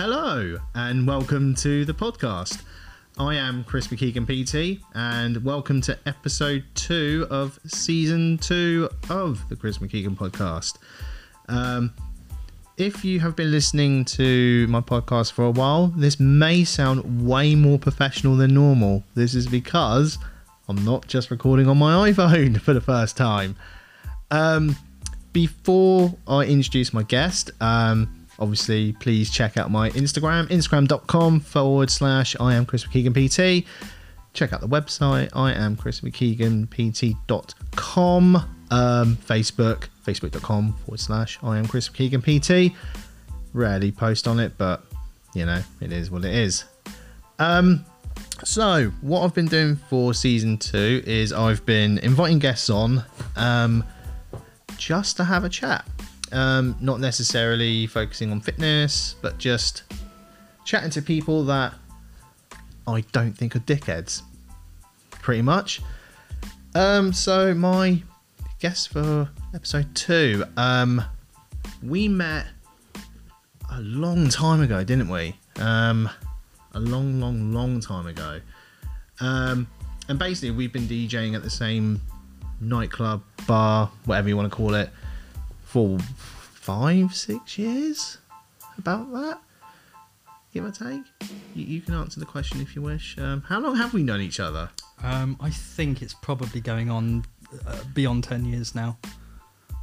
Hello, and welcome to the podcast. I am Chris McKeegan PT, and welcome to episode two of season two of the Chris McKeegan podcast. Um, if you have been listening to my podcast for a while, this may sound way more professional than normal. This is because I'm not just recording on my iPhone for the first time. Um, before I introduce my guest, um, obviously please check out my Instagram, instagram.com forward slash I am Chris McKeegan PT. Check out the website, I am Chris McKeegan PT.com. Um, Facebook, facebook.com forward slash I am Chris McKeegan PT. Rarely post on it, but you know, it is what it is. Um, so, what I've been doing for season two is I've been inviting guests on um, just to have a chat. Um, not necessarily focusing on fitness, but just chatting to people that I don't think are dickheads. Pretty much. Um, so, my guest for episode two, um, we met a long time ago, didn't we? Um, a long, long, long time ago. Um, and basically, we've been DJing at the same nightclub, bar, whatever you want to call it, for five, six years. About that, give or take. You, you can answer the question if you wish. Um, how long have we known each other? Um, I think it's probably going on uh, beyond 10 years now.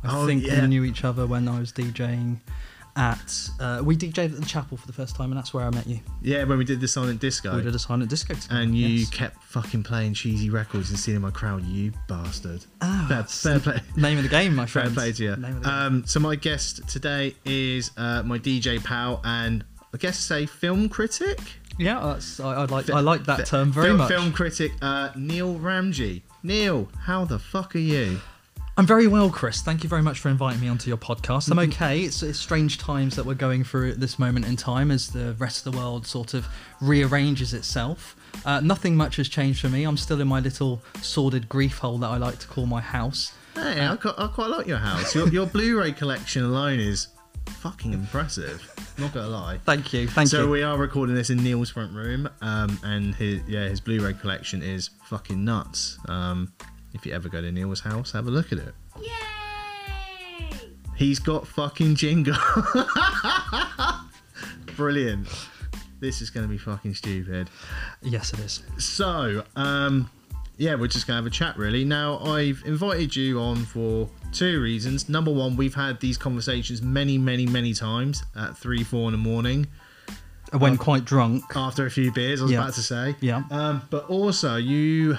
I Oh, think yeah. we knew each other when I was DJing at. Uh, we DJed at the chapel for the first time, and that's where I met you. Yeah, when we did the silent disco. We did a silent disco together. and you yes. kept fucking playing cheesy records and stealing my crowd, you bastard. Ah, fair, that's fair play. Name of the game, my friend. Fair play to you. Name of the game. Um, so my guest today is uh, my DJ pal and I guess say film critic. yeah, that's, I, I like I like that term very film, much. Film critic uh, Neil Ramjee. Neil, how the fuck are you? I'm very well, Chris. Thank you very much for inviting me onto your podcast. Mm-hmm. I'm okay. It's, it's strange times that we're going through at this moment in time as the rest of the world sort of rearranges itself. Uh, nothing much has changed for me. I'm still in my little sordid grief hole that I like to call my house. Hey, I, quite, I quite like your house. Your, your Blu-ray collection alone is fucking impressive. Not gonna lie. Thank you. Thank so you. we are recording this in Neil's front room, um, and his yeah his Blu-ray collection is fucking nuts. Um, if you ever go to Neil's house, have a look at it. Yay! He's got fucking jingle. Brilliant. This is going to be fucking stupid. yes, it is. So, um, yeah, we're just going to have a chat really. Now, I've invited you on for two reasons. Number one, we've had these conversations many, many, many times at three, four in the morning when went quite drunk. after a few beers. I was Yeah. about to say. Yeah. Um, but also, you,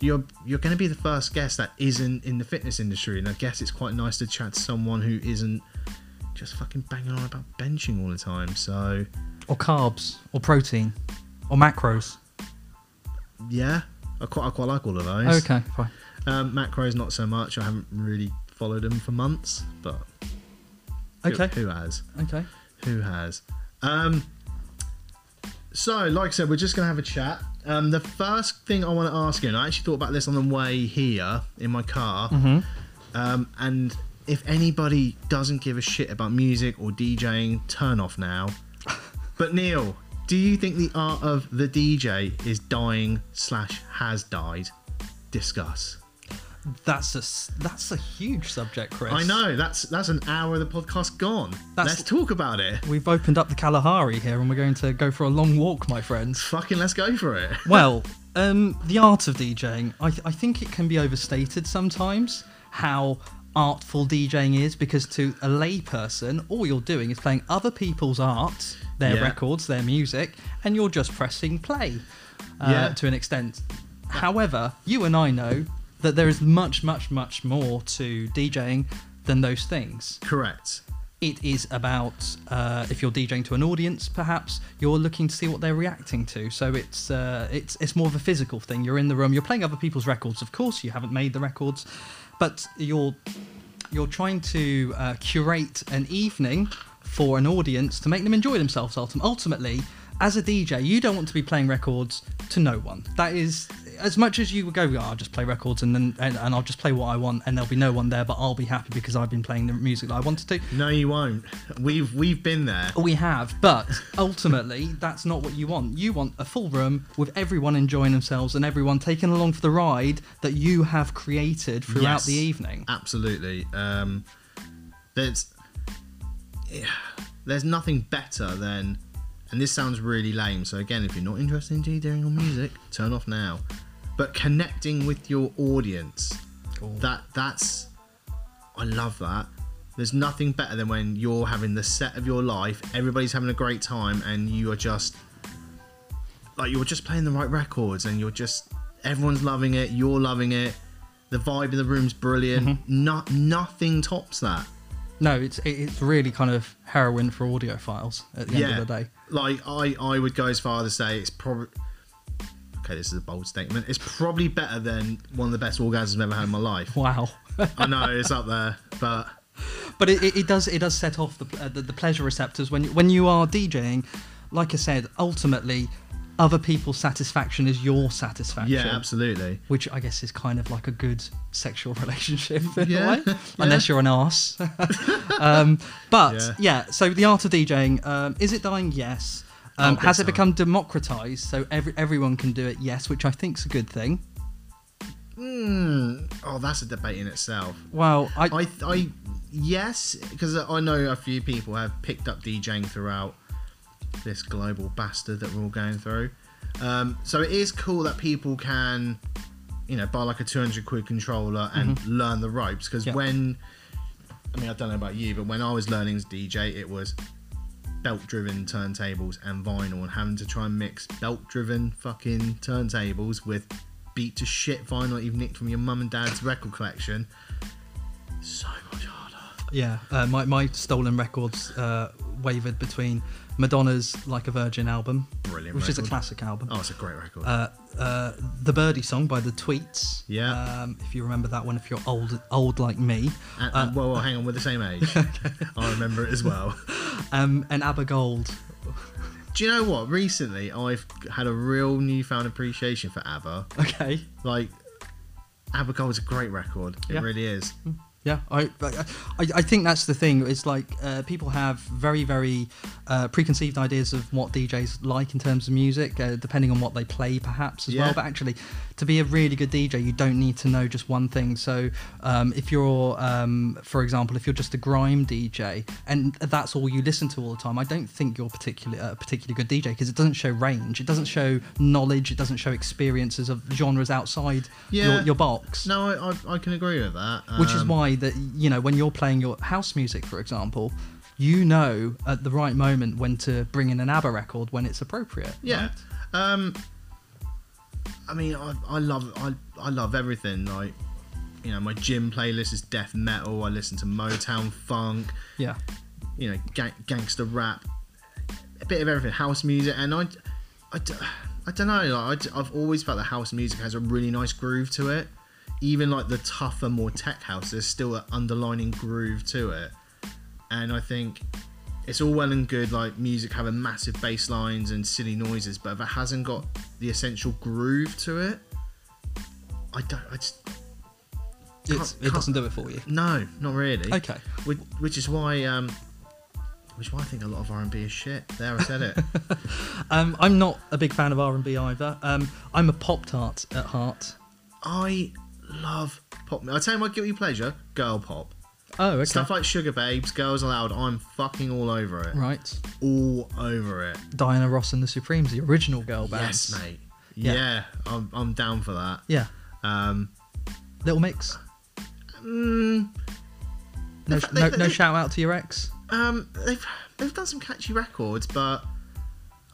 you're you're going to be the first guest that isn't in the fitness industry, and I guess it's quite nice to chat to someone who isn't just fucking banging on about benching all the time. So, Or carbs. Or protein. Or macros. yeah, I quite I quite like all of those. Okay, fine. Um, macros not so much. I haven't really followed them for months, but who- Okay. who, has? Okay. Who has? Um, so, like I said, we're just gonna have a chat. Um, the first thing I want to ask you, and I actually thought about this on the way here in my car, Mm-hmm. um, and if anybody doesn't give a shit about music or DJing, turn off now. but Neil, do you think the art of the DJ is dying slash has died? Discuss. That's a that's a huge subject, Chris. I know that's that's an hour of the podcast gone. That's- let's talk about it. We've opened up the Kalahari here, and we're going to go for a long walk, my friends. Fucking let's go for it. Well, um, the art of DJing, I, th- I think it can be overstated sometimes. How artful DJing is, because to a layperson, all you're doing is playing other people's art, their Yeah. records, their music, and you're just pressing play uh, Yeah. to an extent. However, you and I know that there is much, much, much more to DJing than those things. Correct. It is about uh, if you're DJing to an audience, perhaps you're looking to see what they're reacting to. So it's uh, it's it's more of a physical thing. You're in the room, you're playing other people's records. Of course, you haven't made the records, but you're you're trying to uh, curate an evening for an audience to make them enjoy themselves. ultim- Ultimately, as a DJ, you don't want to be playing records to no one. That is as much as you would go, oh, I'll just play records and then and, and I'll just play what I want, and there'll be no one there, but I'll be happy because I've been playing the music that I wanted to. No, you won't. We've we've been there. We have, but ultimately, that's not what you want. You want a full room with everyone enjoying themselves and everyone taking along for the ride that you have created throughout Yes. the evening. Absolutely. Um, there's yeah, there's nothing better than, and this sounds really lame. So again, if you're not interested in DJing or music, turn off now. But connecting with your audience, Cool. that that's, I love that. There's nothing better than when you're having the set of your life, everybody's having a great time, and you are just like you're just playing the right records, and you're just everyone's loving it, you're loving it. The vibe in the room's brilliant. Mm-hmm. No, nothing tops that. No, it's it's really kind of heroin for audiophiles at the end of the day. Like I, I would go as far to say it's probably okay. This is a bold statement. It's probably better than one of the best orgasms I've ever had in my life. Wow. I know it's up there, but but it, it, it does it does set off the, uh, the the pleasure receptors when when you are DJing. Like I said, ultimately, other people's satisfaction is your satisfaction. yeah, absolutely. Which I guess is kind of like a good sexual relationship in Yeah, a way, unless you're an ass. um, but Yeah. yeah. so the art of DJing um, is it dying? Yes. Um, has it time. become democratized so every, everyone can do it? Yes, which I think is a good thing. Hmm. Oh, that's a debate in itself. Well, I, I, I, yes, because I know a few people have picked up DJing throughout this global bastard that we're all going through. Um, so it is cool that people can, you know, buy like a 200 quid controller and learn the ropes. Because Yeah. when, I mean, I don't know about you, but when I was learning as DJ, it was belt driven turntables and vinyl and having to try and mix belt driven fucking turntables with beat to shit vinyl you've nicked from your mum and dad's record collection. So much harder. Yeah, uh, my, my stolen records uh, wavered between Madonna's Like a Virgin album, Brilliant which is a record. classic album. Oh, it's a great record. Uh, uh, the Birdie song by the Tweets. Yeah. Um, if you remember that one, if you're old, old like me. and, uh, and- well, well, hang on, we're the same age. I remember it as well. Um, and ABBA Gold. Do you know what? Recently, I've had a real newfound appreciation for ABBA. Okay. Like, ABBA Gold is a great record. It Yeah. really is. Yeah, I, I, I think that's the thing. It's like uh, people have very, very uh, preconceived ideas of what DJs like in terms of music, uh, depending on what they play, perhaps as Yeah. well. But actually, to be a really good DJ, you don't need to know just one thing. So, um, if you're, um, for example, if you're just a grime DJ and that's all you listen to all the time, I don't think you're particularly a particularly good DJ because it doesn't show range, it doesn't show knowledge, it doesn't show experiences of genres outside Yeah. your, your box No, I, I, I can agree with that. which is Um, why that you know when you're playing your house music for example you know at the right moment when to bring in an ABBA record when it's appropriate Yeah. right? Um, I mean, I, I love I, I love everything. Like, you know, my gym playlist is death metal. I listen to Motown funk. yeah You know, gang, gangster rap, a bit of everything, house music, and I, I, I don't know. Like, I I've always felt that house music has a really nice groove to it. Even like the tougher, more tech house, there's still an underlining groove to it. And I think it's all well and good like music having massive bass lines and silly noises, but if it hasn't got the essential groove to it, I don't. I just Can't- it doesn't do it for you no, not really. okay Which, which is why, um, which is why I think a lot of R and B is shit. There, I said it. um, I'm not a big fan of R&B either um, I'm a pop tart at heart I love pop. I tell you my guilty pleasure: girl pop. oh okay Stuff like Sugababes, Girls Aloud. I'm fucking all over it. right All over it. Diana Ross and the Supremes the original girl band Yes, mate. Yeah. Yeah, I'm, I'm down for that. yeah Um, Little Mix mm, no, They- no, they- no they- shout out to your ex Um, they've they've done some catchy records, but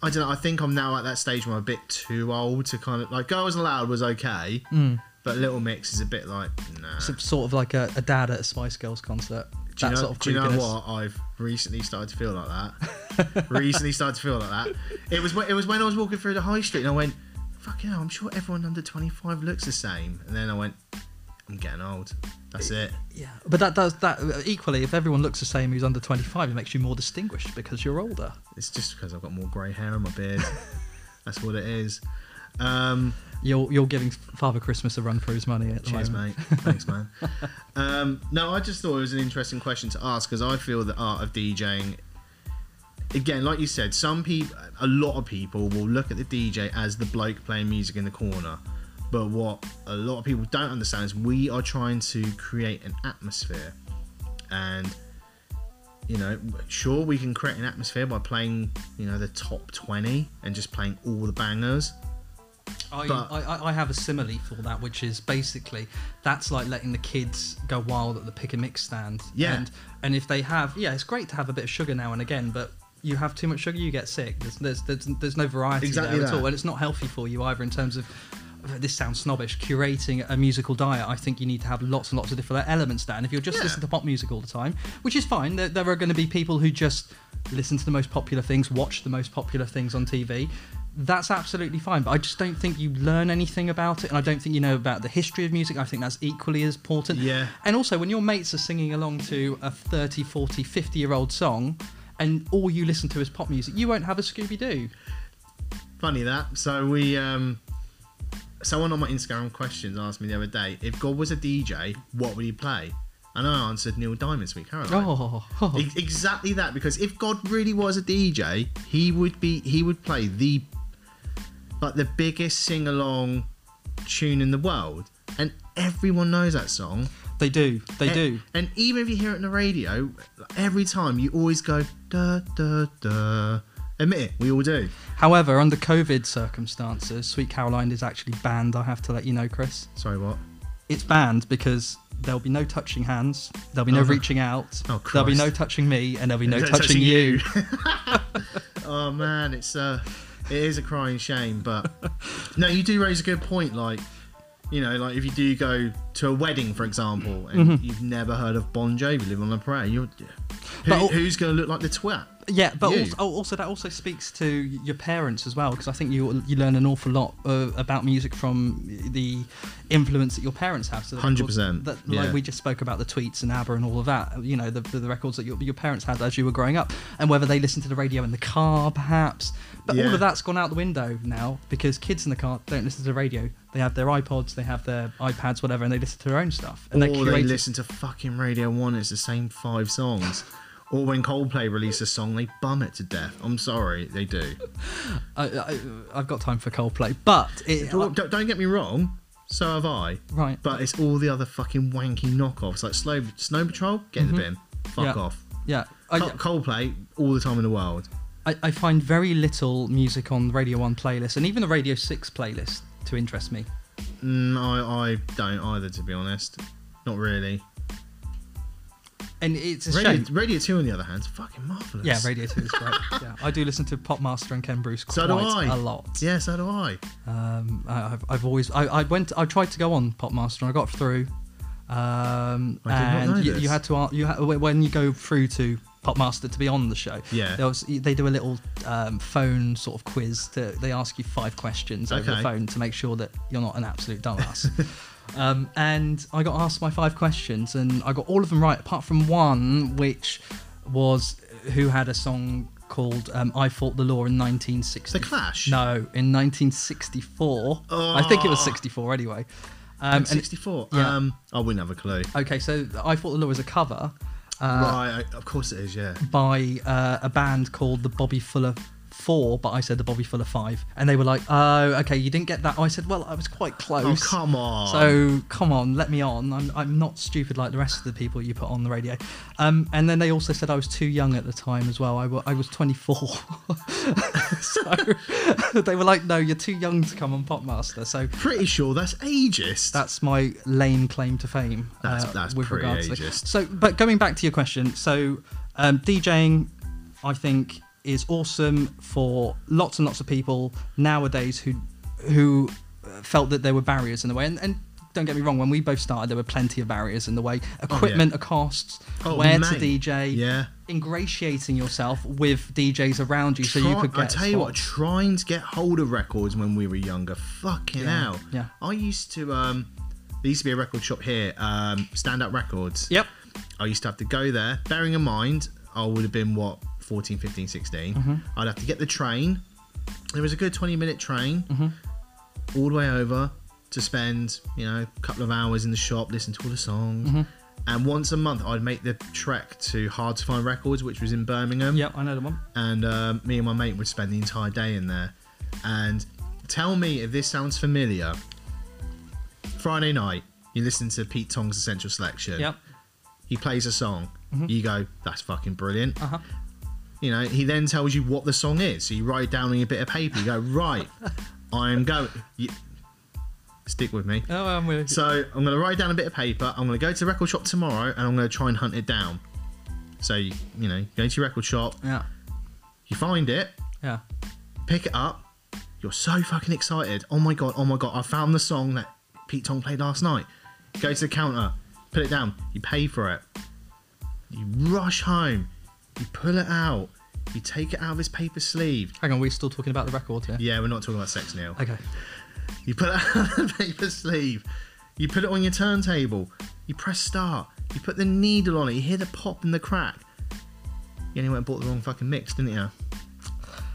I don't know. I think I'm now at that stage where I'm a bit too old to kind of like Girls Aloud was okay, Mm. But Little Mix is a bit like nah. It's sort of like a, a dad at a Spice Girls concert do you know, sort of do you know what? I've recently started to feel like that. recently started to feel like that. It was when, it was when I was walking through the high street and I went, "Fucking hell! I'm sure everyone under 25 looks the same." And then I went, I'm getting old. That's it. Yeah, but that does that equally. If everyone looks the same who's under 25, it makes you more distinguished because you're older. It's just because I've got more grey hair on my beard. That's what it is. Um, You're you're giving Father Christmas a run for his money at cheers, moment. mate. Thanks, man. Um, no, I just thought it was an interesting question to ask because I feel the art of DJing. Again, like you said, some people, a lot of people will look at the DJ as the bloke playing music in the corner. But what a lot of people don't understand is we are trying to create an atmosphere. And, you know, sure, we can create an atmosphere by playing, you know, the top 20 and just playing all the bangers. I, But- I, I- I have a simile for that, which is basically that's like letting the kids go wild at the pick and mix stand. Yeah. And and if they have, yeah, it's great to have a bit of sugar now and again, but you have too much sugar, you get sick. There's there's there's, there's no variety Exactly there at all, and it's not healthy for you either in terms of. Oh, this sounds snobbish. Curating a musical diet, I think you need to have lots and lots of different elements there. And if you're just Yeah. listening to pop music all the time, which is fine, there, there are going to be people who just listen to the most popular things, watch the most popular things on TV. That's absolutely fine, but I just don't think you learn anything about it, and I don't think you know about the history of music. I think that's equally as important. Yeah. And also, when your mates are singing along to a 30, 40, 50 year old song, and all you listen to is pop music, you won't have a Scooby Doo. Funny that. So we, um, someone on my Instagram questions asked me the other day if God was a DJ, what would he play? And I answered Neil Diamond, Sweet Caroline. Oh, E- Exactly that, because if God really was a DJ, he would be he would play the like the biggest sing along tune in the world, and everyone knows that song. they do, they and, do. And even if you hear it on the radio, every time you always go da da da. Admit it, we all do. However, under COVID circumstances, Sweet Caroline is actually banned. I have to let you know, Chris. Sorry, what? It's banned because there'll be no touching hands, there'll be no Oh. reaching out, Oh, there'll be no touching me, and there'll be no No touching, touching you. oh man, it's uh, it is a crying shame, but no, you do raise a good point. Like, you know, like if you do go to a wedding, for example, and Mm-hmm. you've never heard of Bon Jovi, "Live on a Prayer," you're who, al- who's going to look like the twat? Yeah, but also, also that also speaks to your parents as well, because I think you you learn an awful lot uh, about music from the influence that your parents have. So 100%, records That, yeah. Like we just spoke about the tweets and ABBA and all of that. You know, the, the, the records that your, your parents had as you were growing up, and whether they listened to the radio in the car, perhaps. But all of that's gone out the window now because kids in the car don't listen to the radio. They have their iPods, they have their iPads, whatever, and they listen to their own stuff. And or they curated. listen to fucking Radio One. It's the same five songs. Or when Coldplay release a song, they bum it to death. I'm sorry, they do. I, I, I've got time for Coldplay, but it, Don't, don't get me wrong, so have I. right. But it's all the other fucking wanky knockoffs like Slow Snow Patrol. Get in the bin. Fuck Mm-hmm. Yeah. off. Yeah, I, Col- Coldplay all the time in the world. I, I find very little music on Radio 1 playlist and even the Radio 6 playlist to interest me. Mm, I, I don't either, to be honest. Not really. And it's a Radio, shame. Radio 2, on the other hand, is fucking marvellous. Yeah, Radio 2 is great. yeah, I do listen to Popmaster and Ken Bruce So quite do I. a lot. Yeah, so do I. Um, I, I've, I've always, I, I went, I tried to go on Popmaster and I got through. Um, I did not and know you, this. you had to, a- you ha- when you go through to Popmaster to be on the show, Yeah. there was, they do a little um, phone sort of quiz. To, they ask you five questions over the phone to make sure that you're not an absolute dumbass. um, and I got asked my five questions, and I got all of them right, apart from one, which was who had a song called um, "I Fought the Law" in 1960. The Clash? No, in 1964. Oh. I think it was 64 anyway. Um, 64. yeah. Um, I wouldn't have a clue. okay, so "I Fought the Law" is a cover uh, right, of course it is, yeah. by uh, a band called the Bobby Fuller Four, but I said the Bobby Fuller Five, and they were like, "Oh, okay, you didn't get that." I said, "Well, I was quite close." Oh, close." come on. So come on, let me on. I'm, I'm not stupid like the rest of the people you put on the radio. Um, and then they also said I was too young at the time as well. I, was 24. so they were like, no, you're too young to come on Popmaster. So Pretty sure that's ageist. that's my lame claim to fame. uh, That's- that's with pretty regards to ageist. So, but going back to your question, so um, DJing, I think, is awesome for lots and lots of people nowadays who who uh, felt that there were barriers in the way. And, and don't get me wrong, when we both started, there were plenty of barriers in the way. Equipment, the costs, Oh, where mate. to DJ, Yeah. ingratiating yourself with DJs around you so you could get. I tell you what, trying to get hold of records when we were younger, fucking Yeah, hell. yeah. I used to. um there used to be a record shop here, um, Stand Up Records. Yep. I used to have to go there, bearing in mind I would have been what 14, 15, 16. Mm-hmm. I'd have to get the train. It was a good 20 minute train Mm-hmm. all the way over to spend, you know, a couple of hours in the shop, listen to all the songs. Mm-hmm. And once a month, I'd make the trek to Hard to Find Records, which was in Birmingham. Yep, I know the one. And um, me and my mate would spend the entire day in there. And tell me if this sounds familiar. Friday night, you listen to Pete Tong's Essential Selection Yep. he plays a song you go that's fucking brilliant Uh-huh. You know he then tells you what the song is. So you write it down on your bit of paper. You go right i am going you, stick with me. Oh, I'm with so i'm going to write down a bit of paper. I'm going to go to the record shop tomorrow and i'm going to try and hunt it down. So you, you know go to your record shop. Yeah. you find it. Yeah. pick it up. You're so fucking excited. Oh my god oh my god. I found the song that pete tong played last night. Go to the counter put it down. You pay for it. You rush home you pull it out. You take it out of its paper sleeve. Hang on, we're still talking about the record here. yeah we're not talking about sex Neil. Okay. you put it out of the paper sleeve. You put it on your turntable. You press start. You put the needle on it. You hear the pop and the crack. You only went and bought the wrong fucking mix didn't you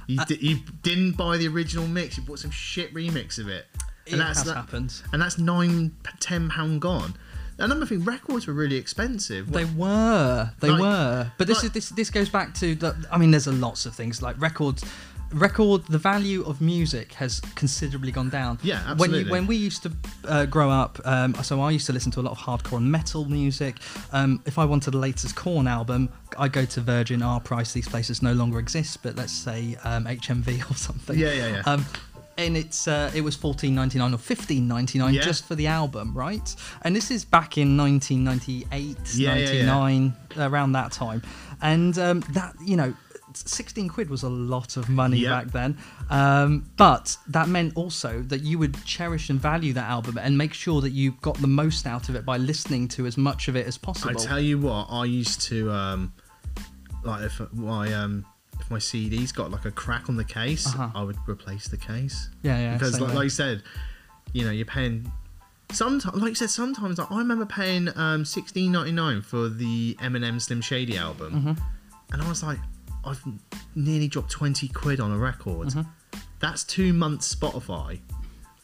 you, Uh, di- you didn't buy the original mix. You bought some shit remix of it. And It has happened. and that's nine, ten pound gone another thing records were really expensive They were, they Like- were. But this like- is this this goes back to the. I mean, there's a lots of things like records. Record the value of music has considerably gone down. Yeah, When absolutely. you, when we used to uh, grow up, um, so I used to listen to a lot of hardcore and metal music. Um, if I wanted the latest Korn album, I go to Virgin, Our Price. These places no longer exist, but let's say um, HMV or something. Yeah, yeah, yeah. And it's uh, it was fourteen ninety nine or fifteen ninety nine Yeah. just for the album, right? And this is back in nineteen ninety eight, Yeah, yeah, yeah. around that time and um, that you know 16 quid was a lot of money Yeah. back then um, but that meant also that you would cherish and value that album and make sure that you got the most out of it by listening to as much of it as possible. I tell you what, I used to um, like if my um, my CD's got like a crack on the case, Uh-huh. I would replace the case. Yeah, yeah, Because like, like you said, you know, you're paying. Sometimes, like you said, sometimes like, I remember paying um, sixteen ninety nine for the Eminem Slim Shady album, Mm-hmm. and I was like, I've nearly dropped twenty quid on a record. Mm-hmm. That's two months Spotify.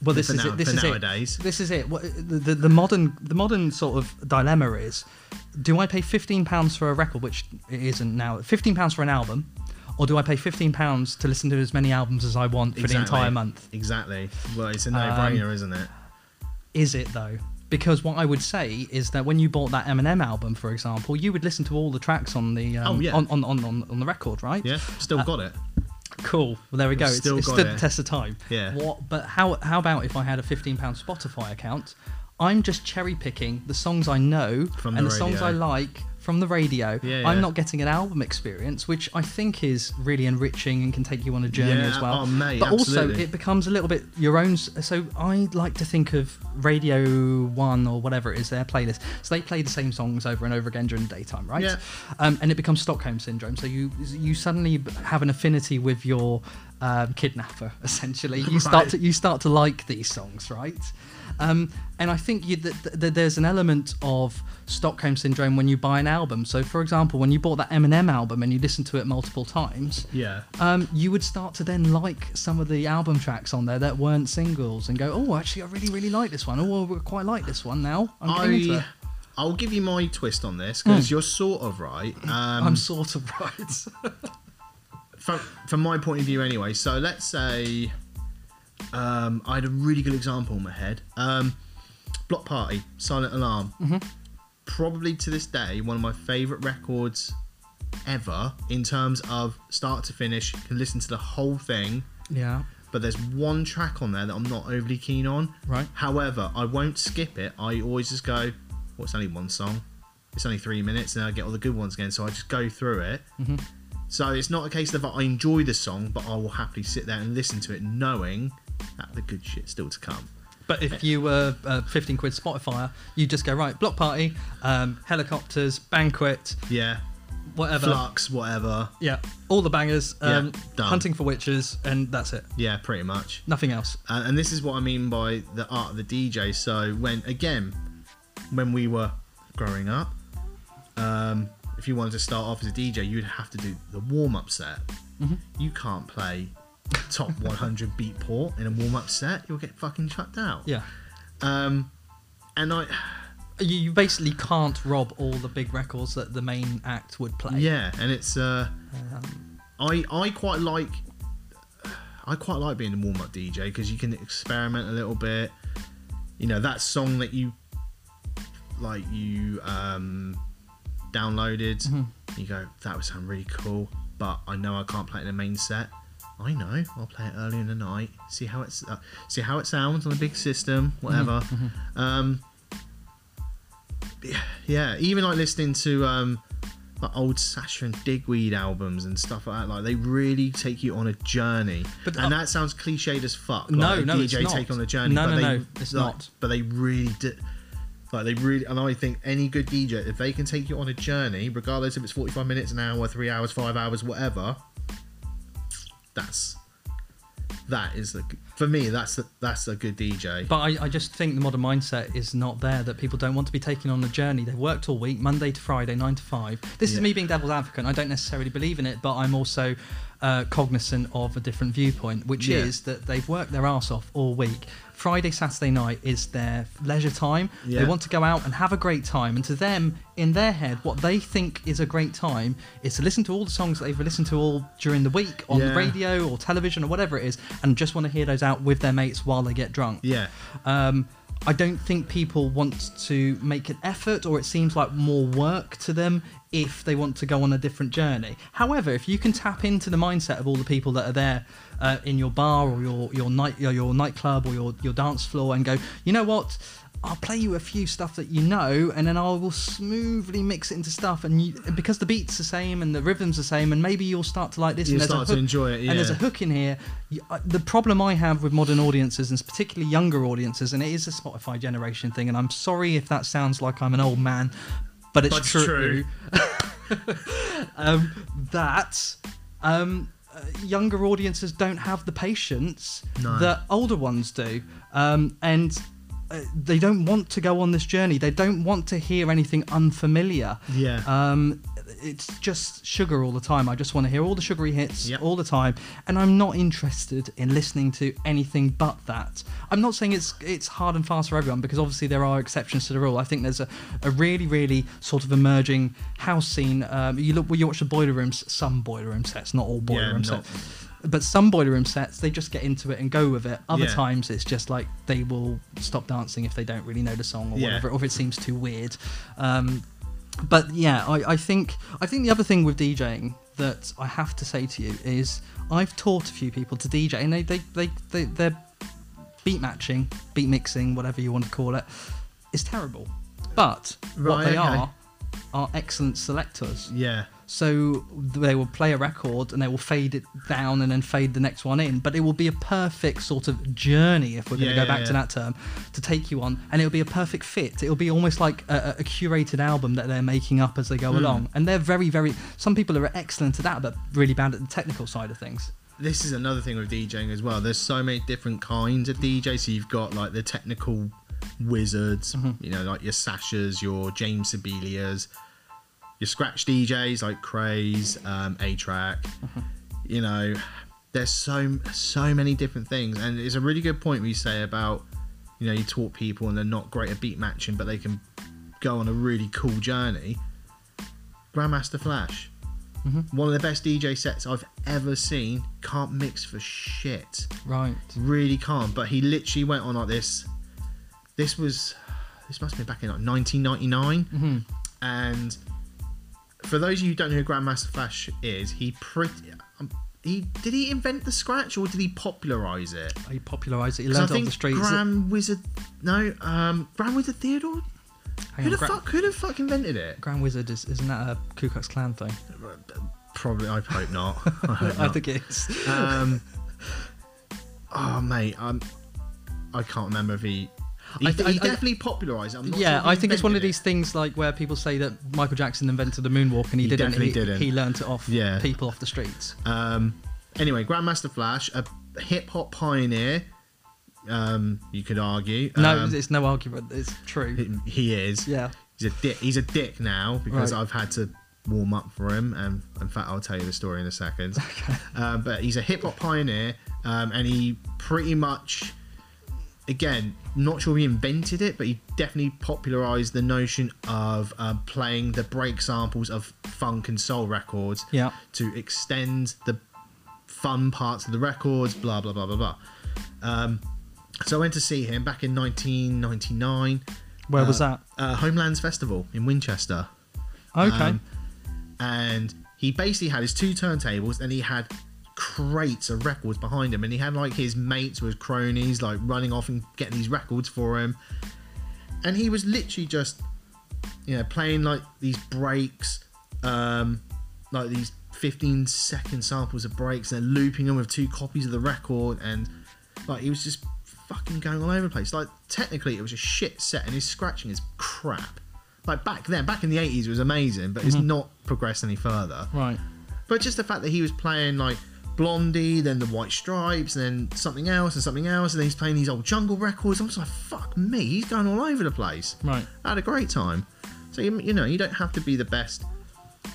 well this is now- it this is nowadays. it this is it what, the, the, the modern the modern sort of dilemma is do i pay 15 pounds for a record which it isn't now 15 pounds for an album or do i pay 15 pounds to listen to as many albums as i want for the entire month Exactly. Well, it's a no Um, brainer, isn't it? Is it though? Because what I would say is that when you bought that Eminem album, for example, you would listen to all the tracks on the um, Oh, yeah. on, on, on, on, the record, right? Yeah, still got it. Cool. Well, there we go. It's, Still it got stood it. the test of time. Yeah. What? But how? How about if I had a fifteen pound Spotify account? I'm just cherry picking the songs I know From and the the songs I like from the radio. Yeah, I'm not getting an album experience, which I think is really enriching and can take you on a journey Yeah, as well. oh, mate, but also, it becomes a little bit your own. So I like to think of Radio One or whatever it is their playlist. So they play the same songs over and over again during the daytime, right? Yeah. Um, and it becomes Stockholm syndrome. So you you suddenly have an affinity with your um, kidnapper. Essentially, you start to you start to like these songs, right? Um, and I think you, that that there's an element of Stockholm syndrome when you buy an album. So, for example, when you bought that Eminem album and you listened to it multiple times, Yeah. um, you would start to then like some of the album tracks on there that weren't singles and go, oh, actually, I really, really like this one. Oh, I quite like this one now. I'm getting into I it. I'll give you my twist on this because you're sort of right. Um, I'm sort of right. from from my point of view, anyway. So let's say um, I had a really good example in my head. Um, Bloc Party, Silent Alarm. Mm-hmm. Probably to this day, one of my favourite records ever in terms of start to finish. You Can listen to the whole thing. yeah. but there's one track on there that I'm not overly keen on. Right. However, I won't skip it. I always just go, well, it's only one song. It's only three minutes, and I get all the good ones again. So I just go through it. Mm-hmm. So it's not a case of I enjoy the song, but I will happily sit there and listen to it, knowing that the good shit's still to come. But if you were uh, 15 quid Spotify, you just go, right, Bloc Party, um, Helicopters, Banquet, Yeah, whatever. Flux, whatever. Yeah, all the bangers. Um, Yeah, done. hunting for witches, and that's it. Yeah, pretty much. Nothing else. Uh, and this is what I mean by the art of the DJ. So when again, when we were growing up, um, if you wanted to start off as a DJ, you'd have to do the warm up set. Mm-hmm. You can't play top 100 Beatport in a warm up set. You'll get fucking chucked out. Yeah. Um, and I, You, you basically can't rob all the big records that the main act would play. yeah, and it's uh, Um, I I quite like I quite like being a warm up DJ because you can experiment a little bit. You know that song that you like you um, downloaded. Mm-hmm. You go that would sound really cool, but I know I can't play it in the main set. I know I'll play it early in the night. See how it's uh, see how it sounds on the big system, whatever. Mm-hmm, Um, yeah, even like listening to um, like old Sasha and Digweed albums and stuff like that. Like they really take you on a journey. But, and uh, that sounds cliched as fuck. No, like, no, it's DJ not. take on a journey. No, but no, they, no, it's like, not. But they really did. Like they really, and I think any good DJ, if they can take you on a journey, regardless if it's forty-five minutes, an hour, three hours, five hours, whatever, that's that is the for me. That's the, that's a good DJ. But I, I just think the modern mindset is not there that people don't want to be taken on a journey. They've worked all week, Monday to Friday, nine to five. This is Yeah. me being devil's advocate. and I don't necessarily believe in it, but I'm also uh, cognizant of a different viewpoint, which Yeah. is that they've worked their ass off all week. Friday, Saturday night is their leisure time. Yeah. They want to go out and have a great time. And to them, in their head, what they think is a great time is to listen to all the songs that they've listened to all during the week on Yeah. radio or television or whatever it is, and just want to hear those out with their mates while they get drunk. yeah, Um, I don't think people want to make an effort, or it seems like more work to them if they want to go on a different journey. However, if you can tap into the mindset of all the people that are there uh, in your bar or your your night your, your nightclub or your your dance floor, and go, you know what? I'll play you a few stuff that you know, and then I will smoothly mix it into stuff. And you, because the beat's the same and the rhythm's the same, and maybe you'll start to like this. You'll and start a to hook, enjoy it, And there's a hook in here. The problem I have with modern audiences, and particularly younger audiences, and it is a Spotify generation thing, and I'm sorry if that sounds like I'm an old man, but it's But it's true. um, that um, uh, younger audiences don't have the patience No. that older ones do, um, and. Uh, they don't want to go on this journey. They don't want to hear anything unfamiliar. Yeah. Um, it's just sugar all the time. I just want to hear all the sugary hits Yep. all the time, and I'm not interested in listening to anything but that. I'm not saying it's it's hard and fast for everyone because obviously there are exceptions to the rule. I think there's a, a really really sort of emerging house scene. Um, you look, well, you watch the boiler rooms, some boiler room sets, not all boiler Yeah, room not- sets. But some boiler room sets, they just get into it and go with it. Other Yeah. times, it's just like they will stop dancing if they don't really know the song or Yeah. whatever, or if it seems too weird. Um, but yeah, I, I think I think the other thing with DJing that I have to say to you is I've taught a few people to DJ, and they they they, they they're beat matching, beat mixing, whatever you want to call it, is terrible. But what they okay. are are excellent selectors. yeah, So they will play a record and they will fade it down and then fade the next one in. But it will be a perfect sort of journey, if we're going to Yeah, go yeah, back to that term, to take you on. And it'll be a perfect fit. It'll be almost like a, a curated album that they're making up as they go Hmm. along. And they're very, very. Some people are excellent at that, but really bad at the technical side of things. this is another thing with DJing as well. There's so many different kinds of DJ. So you've got like the technical wizards, Mm-hmm. you know, like your Sashas, your James Zabielas, your scratch DJs like Craze, um, A-Trak. Mm-hmm. You know, there's so so many different things, and it's a really good point we say about you know you taught people and they're not great at beat matching, but they can go on a really cool journey. Grandmaster Flash. One of the best DJ sets I've ever seen. Can't mix for shit. Right. Really can't. But he literally went on like this. This was. This must have been back in like 1999. Mm-hmm. And for those of you who don't know who Grandmaster Flash is, he pretty. Um, he did he invent the scratch or did he popularize it? He popularised it. He learned it off the streets. Grand Wizard. No, um, Grand Wizard Theodore. Hang Who on, the Gra- fuck? Who the fuck invented it? Grand Wizard is, isn't that a Ku Klux Klan thing? Probably. I hope not. I hope I think it is. Um, oh mate, um, I can't remember if he. He, I- he I- I- definitely popularized it. Yeah, sure I think it's one of these things like where people say that Michael Jackson invented the moonwalk and he, He didn't. definitely he, didn't. He learned it off Yeah. people off the streets. Um, anyway, Grandmaster Flash, a hip hop pioneer. Um, you could argue. No, Um, it's no argument. It's true. he, he is. Yeah. He's a dick. He's a dick now because Right. I've had to warm up for him, and in fact, I'll tell you the story in a second. Um, but he's a hip hop pioneer, um, and he pretty much, again, not sure he invented it, but he definitely popularized the notion of um, playing the break samples of funk and soul records Yeah. to extend the fun parts of the records. Blah blah blah blah blah. Um, so I went to see him back in 1999 Where was that? uh, Homelands Festival in Winchester. Okay. Um, and he basically had his two turntables and he had crates of records behind him and he had like his mates with cronies like running off and getting these records for him. And he was literally just you know playing like these breaks um like these 15 second samples of breaks and looping them with two copies of the record and like he was just fucking going all over the place. Like technically it was a shit set and his scratching is crap. Like back then back in the 80s it was amazing but it's not progressed any further. Right. but just the fact that he was playing like Blondie, then the White Stripes, and then something else and something else, and then he's playing these old jungle records. I'm just like, fuck me, he's going all over the place. Right. I had a great time. So you, you know, you don't have to be the best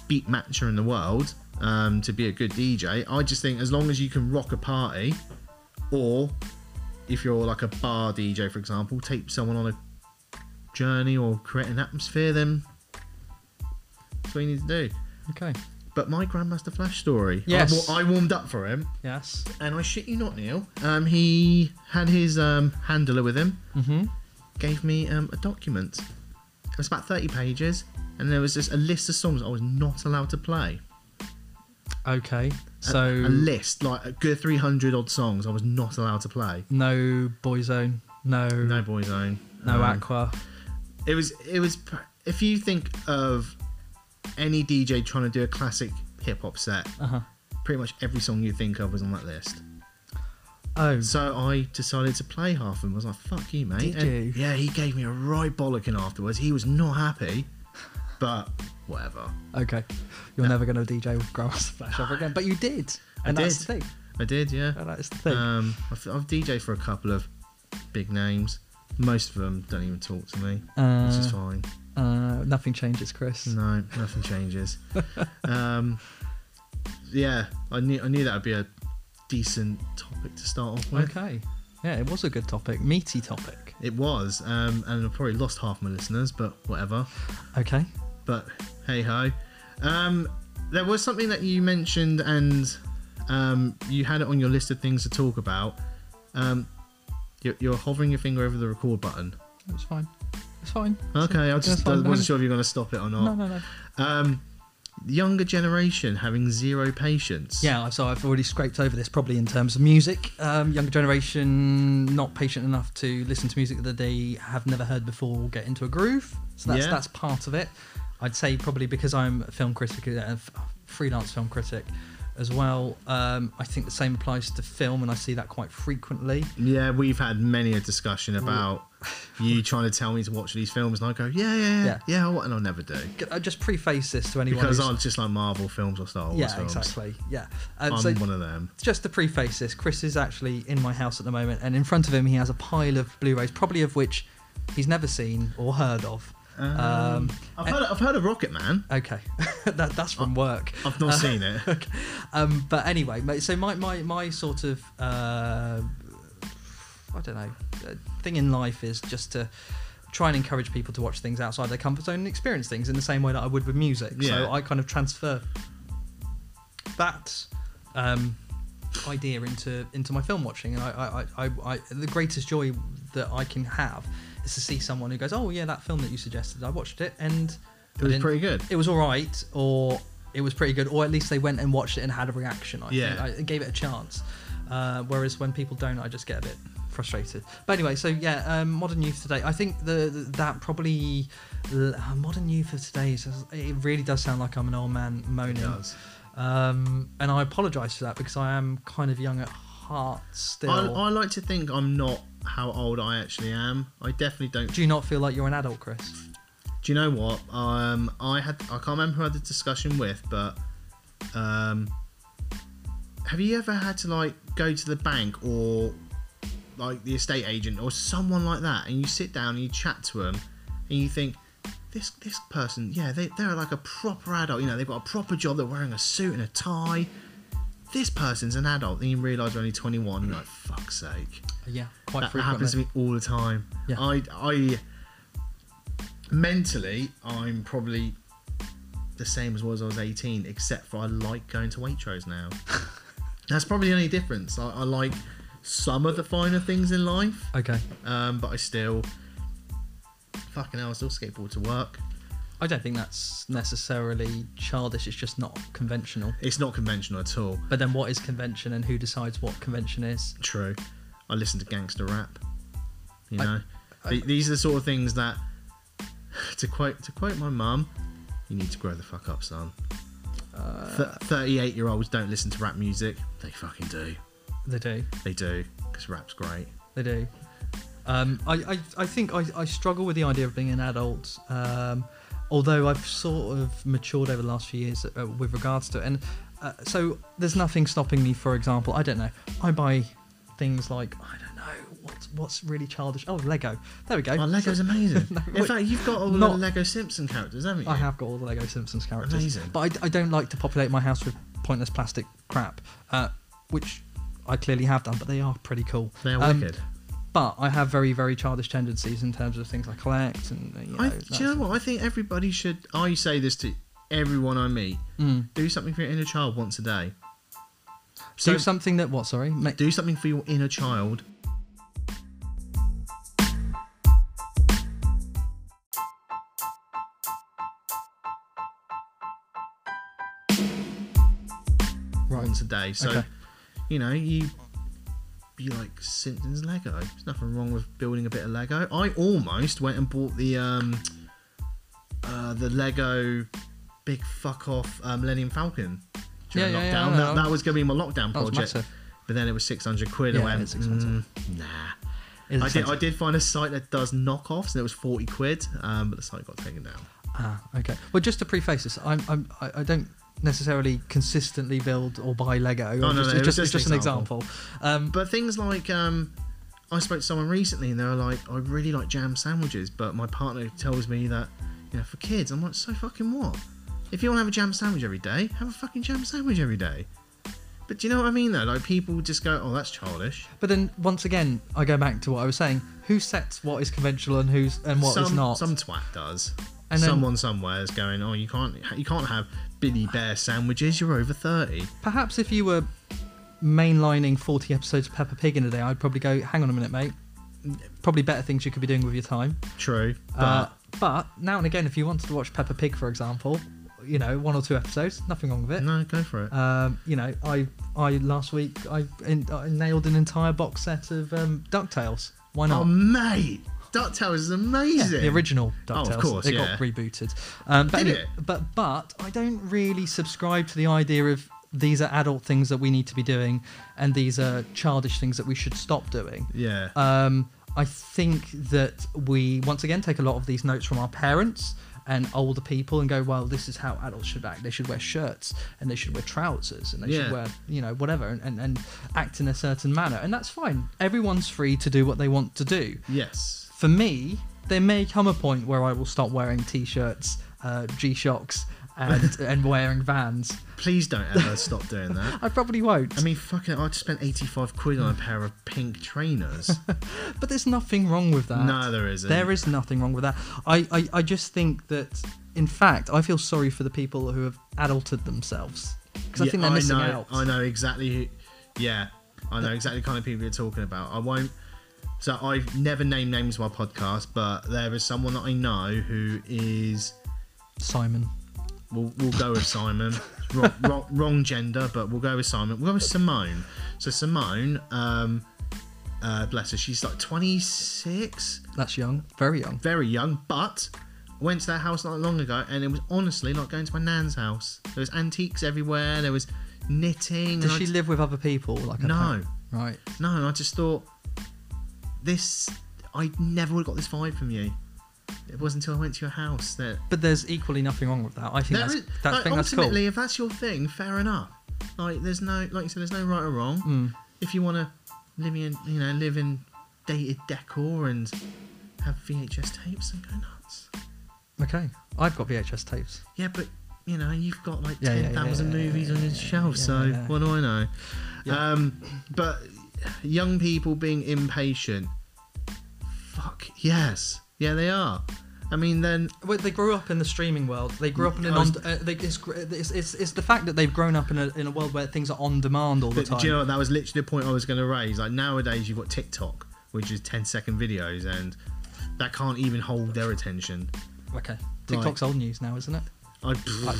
beat matcher in the world um, to be a good DJ. I just think as long as you can rock a party, or if you're like a bar DJ, for example, take someone on a journey or create an atmosphere, then that's what you need to do. Okay. But my Grandmaster Flash story. Yes. I, wa- I warmed up for him, Yes. and I shit you not, Neil. Um, he had his um, handler with him, Mm-hmm. gave me um, a document. It was about 30 pages, and there was just a list of songs I was not allowed to play. Okay. A- So a, list, like a good 300 odd songs I was not allowed to play. no Boyzone. No. No Boyzone. No Aqua. It was, it was, pr- if you think of any DJ trying to do a classic hip hop set, Uh huh. pretty much every song you think of was on that list. Oh. So I decided to play half of them. I was like, fuck you, mate. Did And you? Yeah, he gave me a right bollocking afterwards. He was not happy, but whatever. Okay. You're never going to DJ with Grandmaster Flash ever again, but you did, I and that's did. the thing. I did, yeah. And that's the thing. Um, I've, I've DJed for a couple of big names. Most of them don't even talk to me, which is Uh, fine. Uh, nothing changes, Chris. No, nothing changes. um, yeah, I knew I knew that would be a decent topic to start off with. Okay. Yeah, it was a good topic, meaty topic. It was, um, and I probably lost half my listeners, but whatever. Okay. but hey ho. Um, there was something that you mentioned, and um, you had it on your list of things to talk about. Um, you're, you're hovering your finger over the record button. That's fine. It's fine. Okay, I That's just I wasn't sure if you're going to stop it or No, not. no, no. Um, younger generation having zero patience. Yeah, so I've already scraped over this probably in terms of music. Um, younger generation not patient enough to listen to music that they have never heard before or get into a groove. So that's Yeah. that's part of it. I'd say probably because I'm a film critic, a f- freelance film critic as well. Um, I think the same applies to film, and I see that quite frequently. Yeah, we've had many a discussion about you trying to tell me to watch these films, and I go, yeah, yeah, yeah, Yeah. yeah, and I'll never do I just preface this to anyone because who's I'm just like Marvel films or Star Wars yeah, films. exactly, yeah. Um, I'm so one of them. just to preface this, Chris is actually in my house at the moment, and in front of him he has a pile of Blu-rays, probably of which he's never seen or heard of. Um, I've heard, I've heard of Rocket Man. okay, that, that's from work. I've not seen it. Okay. Um, but anyway, so my, my, my sort of uh, I don't know uh, thing in life is just to try and encourage people to watch things outside their comfort zone and experience things in the same way that I would with music. Yeah. So I kind of transfer that um, idea into into my film watching, and I, I, I, I the greatest joy that I can have is to see someone who goes, "Oh yeah, that film that you suggested, I watched it and It was pretty good. it was all right, or it was pretty good, or at least they went and watched it and had a reaction. I Yeah. think. I gave it a chance. Uh, whereas when people don't, I just get a bit frustrated. But anyway, so yeah, um, modern youth today. I think the, the that probably uh, modern youth of today. is- It really does sound like I'm an old man moaning. does. Um, and I apologise for that because I am kind of young at heart still. I, I like to think I'm not how old I actually am. I definitely don't. Do you not feel like you're an adult, Chris? Do you know what? Um, I had I can't remember who I had the discussion with, but um, have you ever had to like go to the bank or like the estate agent or someone like that, and you sit down and you chat to them, and you think this this person, yeah, they they're like a proper adult. You know, they've got a proper job. They're wearing a suit and a tie. This person's an adult. Then you realise they're only 21. You're like, fuck's sake Yeah, quite that, that frequently. happens to me all the time. Yeah. I, I mentally, I'm probably the same as was I was 18, except for I like going to Waitrose now. That's probably the only difference. I, I like some of the finer things in life, Okay. um, but I still, fucking hell, I still skateboard to work. I don't think that's necessarily childish. It's just not conventional. It's not conventional at all. But then, what is convention, and who decides what convention is? True. I listen to gangster rap. You I- know, these are the sort of things that, to quote to quote my mum, you need to grow the fuck up, son. Uh, Thirty-eight year olds don't listen to rap music. They fucking do. They do. They do because rap's great. They do. Um, I, I, I think I, I struggle with the idea of being an adult, um, although I've sort of matured over the last few years uh, with regards to it. And uh, so there's nothing stopping me, for example, I don't know, I buy things like, I don't know, what's, what's really childish? Oh, Lego. There we go. Oh, Lego's amazing. No, In wait, fact, you've got all not- the Lego Simpson characters, haven't you? I have got all the Lego Simpsons characters. Amazing. But I, I don't like to populate my house with pointless plastic crap, uh, which I clearly have done, but they are pretty cool. They're Um, wicked. But I have very, very childish tendencies in terms of things I collect and, uh, you know. I, do you know what? I think everybody should. I say this to everyone I meet: Mm. do something for your inner child once a day. Do something that, what, sorry? Ma- do something for your inner child. Right. once a day. So, Okay. you know, you be like Simpsons Lego. There's nothing wrong with building a bit of Lego. I almost went and bought the um uh the Lego big fuck off uh, Millennium Falcon during Yeah, yeah, yeah, lockdown. That, that was going to be my lockdown project. But then it was 600 quid. Yeah, I went, "Mm, nah. I did, I did find a site that does knockoffs and it was 40 quid, um, but the site got taken down. Ah, okay. Well, just to preface this, I'm, I'm, I I don't necessarily consistently build or buy Lego. I'm no, just, no, it's it just, just it's just an an example. Um, But things like, um, I spoke to someone recently and they were like, I really like jam sandwiches, but my partner tells me that, you know, for kids, I'm like, so fucking what? If you want to have a jam sandwich every day, have a fucking jam sandwich every day. But do you know what I mean though? Like people just go, oh, that's childish. but then once again, I go back to what I was saying. Who sets what is conventional and who's and what is some, not? Some twat does. And then- Someone somewhere is going, oh, you can't, you can't have Billy Bear sandwiches. You're over thirty. Perhaps if you were mainlining 40 episodes of Peppa Pig in a day, I'd probably go, hang on a minute, mate. Probably better things you could be doing with your time. True, but Uh, but now and again, if you wanted to watch Peppa Pig, for example, you know, one or two episodes, nothing wrong with it. no, go for it. Um, you know, I I last week I, in, I nailed an entire box set of um, Ducktales. Why not? oh, mate, Ducktales is Yeah, amazing. the original Oh, of course, it yeah. got rebooted. Um, but, Did anyway- it? but but I don't really subscribe to the idea of these are adult things that we need to be doing, and these are childish things that we should stop doing. Yeah. Um, I think that we once again take a lot of these notes from our parents and older people and go, well, this is how adults should act. They should wear shirts and they should wear trousers and they Yeah. should wear, you know, whatever and, and, and act in a certain manner. And that's fine. Everyone's free to do what they want to do. yes. For me, there may come a point where I will stop wearing t-shirts, uh, G-Shocks, and and wearing Vans. Please don't ever stop doing that. I probably won't. I mean, fucking, I just spent 85 quid on a pair of pink trainers. but there's nothing wrong with that. no, there isn't. There is nothing wrong with that. I, I, I just think that, in fact, I feel sorry for the people who have adulted themselves because I think they're missing know, out. I know exactly who. Yeah, I know exactly the kind of people you're talking about. I won't. So I've never named names on my podcast, but there is someone that I know who is. Simon. We'll, we'll go with Simon. wrong, wrong, wrong gender, but we'll go with Simon. We'll go with Simone. So Simone, um, uh, bless her, she's like 26, That's young, very young. very young, but went to that house not long ago, and it was honestly like going to my nan's house. There was antiques everywhere. There was knitting. Does and I she live with other people? Like No, parent? Right. No, I just thought this. I never would have got this vibe from you. It wasn't until I went to your house that. But there's equally nothing wrong with that. I think that's, is- that, like, think that's cool. ultimately, if that's your thing, fair enough. Like, there's no, like you said, there's no right or wrong. Mm. If you want to live in, you know, live in dated decor and have VHS tapes, then go nuts. Okay. I've got VHS tapes. Yeah, but you know, you've got like Yeah, ten thousand yeah, yeah, movies on your shelf, so what do I know? Yeah. Um, but young people being impatient, fuck yes, yeah, they are. I mean, then Well, they grew up in the streaming world. They grew up in an was- on. Uh, they, it's, it's, it's, it's the fact that they've grown up in a, in a world where things are on demand all the time. do you know what? That was literally the point I was going to raise. Like nowadays, you've got TikTok, which is 10 second videos, and that can't even hold their attention. okay. TikTok's old news now, isn't it? I, I,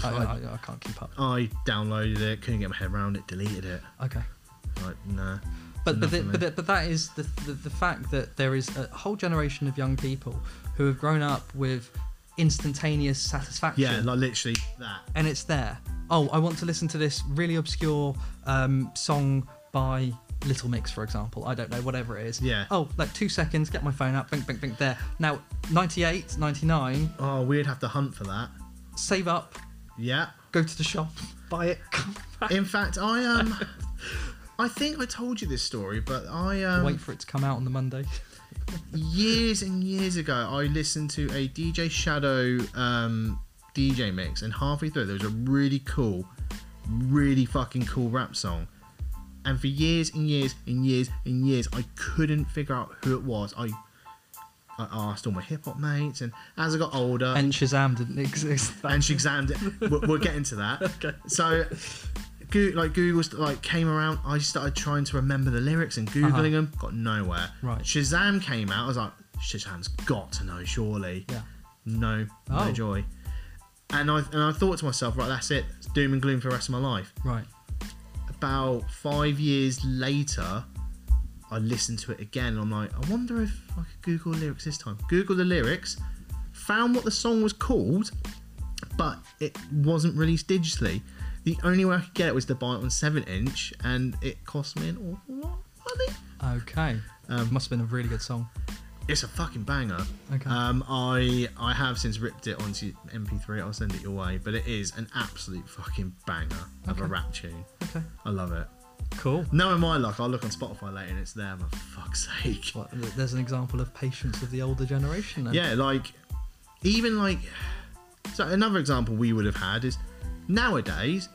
I, I, I can't keep up. I downloaded it, couldn't get my head around it, deleted it. Okay. Like, nah. But but, the, but, the, but that is the, the the fact that there is a whole generation of young people who have grown up with instantaneous satisfaction. yeah, like literally that. and it's there. Oh, I want to listen to this really obscure um, song by Little Mix, for example. I don't know, whatever it is. Yeah. Oh, like two seconds, get my phone up, bink, bink, bink, there. Now, 98, 99, Oh, we'd have to hunt for that. save up, Yeah. go to the shop, buy it, come back, In fact, I um, I think I told you this story, but I um, wait for it to come out on the Monday. years and years ago, I listened to a DJ Shadow um, DJ mix, and halfway through, there was a really cool, really fucking cool rap song. And for years and years and years and years, I couldn't figure out who it was. I I asked all my hip hop mates, and as I got older, and Shazam didn't exist. and she examined. We'll, we'll get into that. Okay. So, Goo like Google like came around. I started trying to remember the lyrics and googling Uh-huh. them. Got nowhere. Right. Shazam came out. I was like, Shazam's got to know, surely. Yeah. No, Oh. no joy. And I and I thought to myself, right, that's it. It's doom and gloom for the rest of my life. Right. About five years later, I listened to it again. And I'm like, I wonder if I could Google lyrics this time. Google the lyrics, found what the song was called, but it wasn't released digitally. The only way I could get it was to buy it on seven inch, and it cost me an awful lot of money. Okay. Um, Must have been a really good song. It's a fucking banger. Okay. Um, I I have since ripped it onto MP3. I'll send it your way, but it is an absolute fucking banger of a rap tune. Okay. I love it. Cool. Knowing my luck, I'll look on Spotify later and it's there. For fuck's sake. Well, there's an example of patience of the older generation. Then. Yeah, like even like so another example we would have had is nowadays.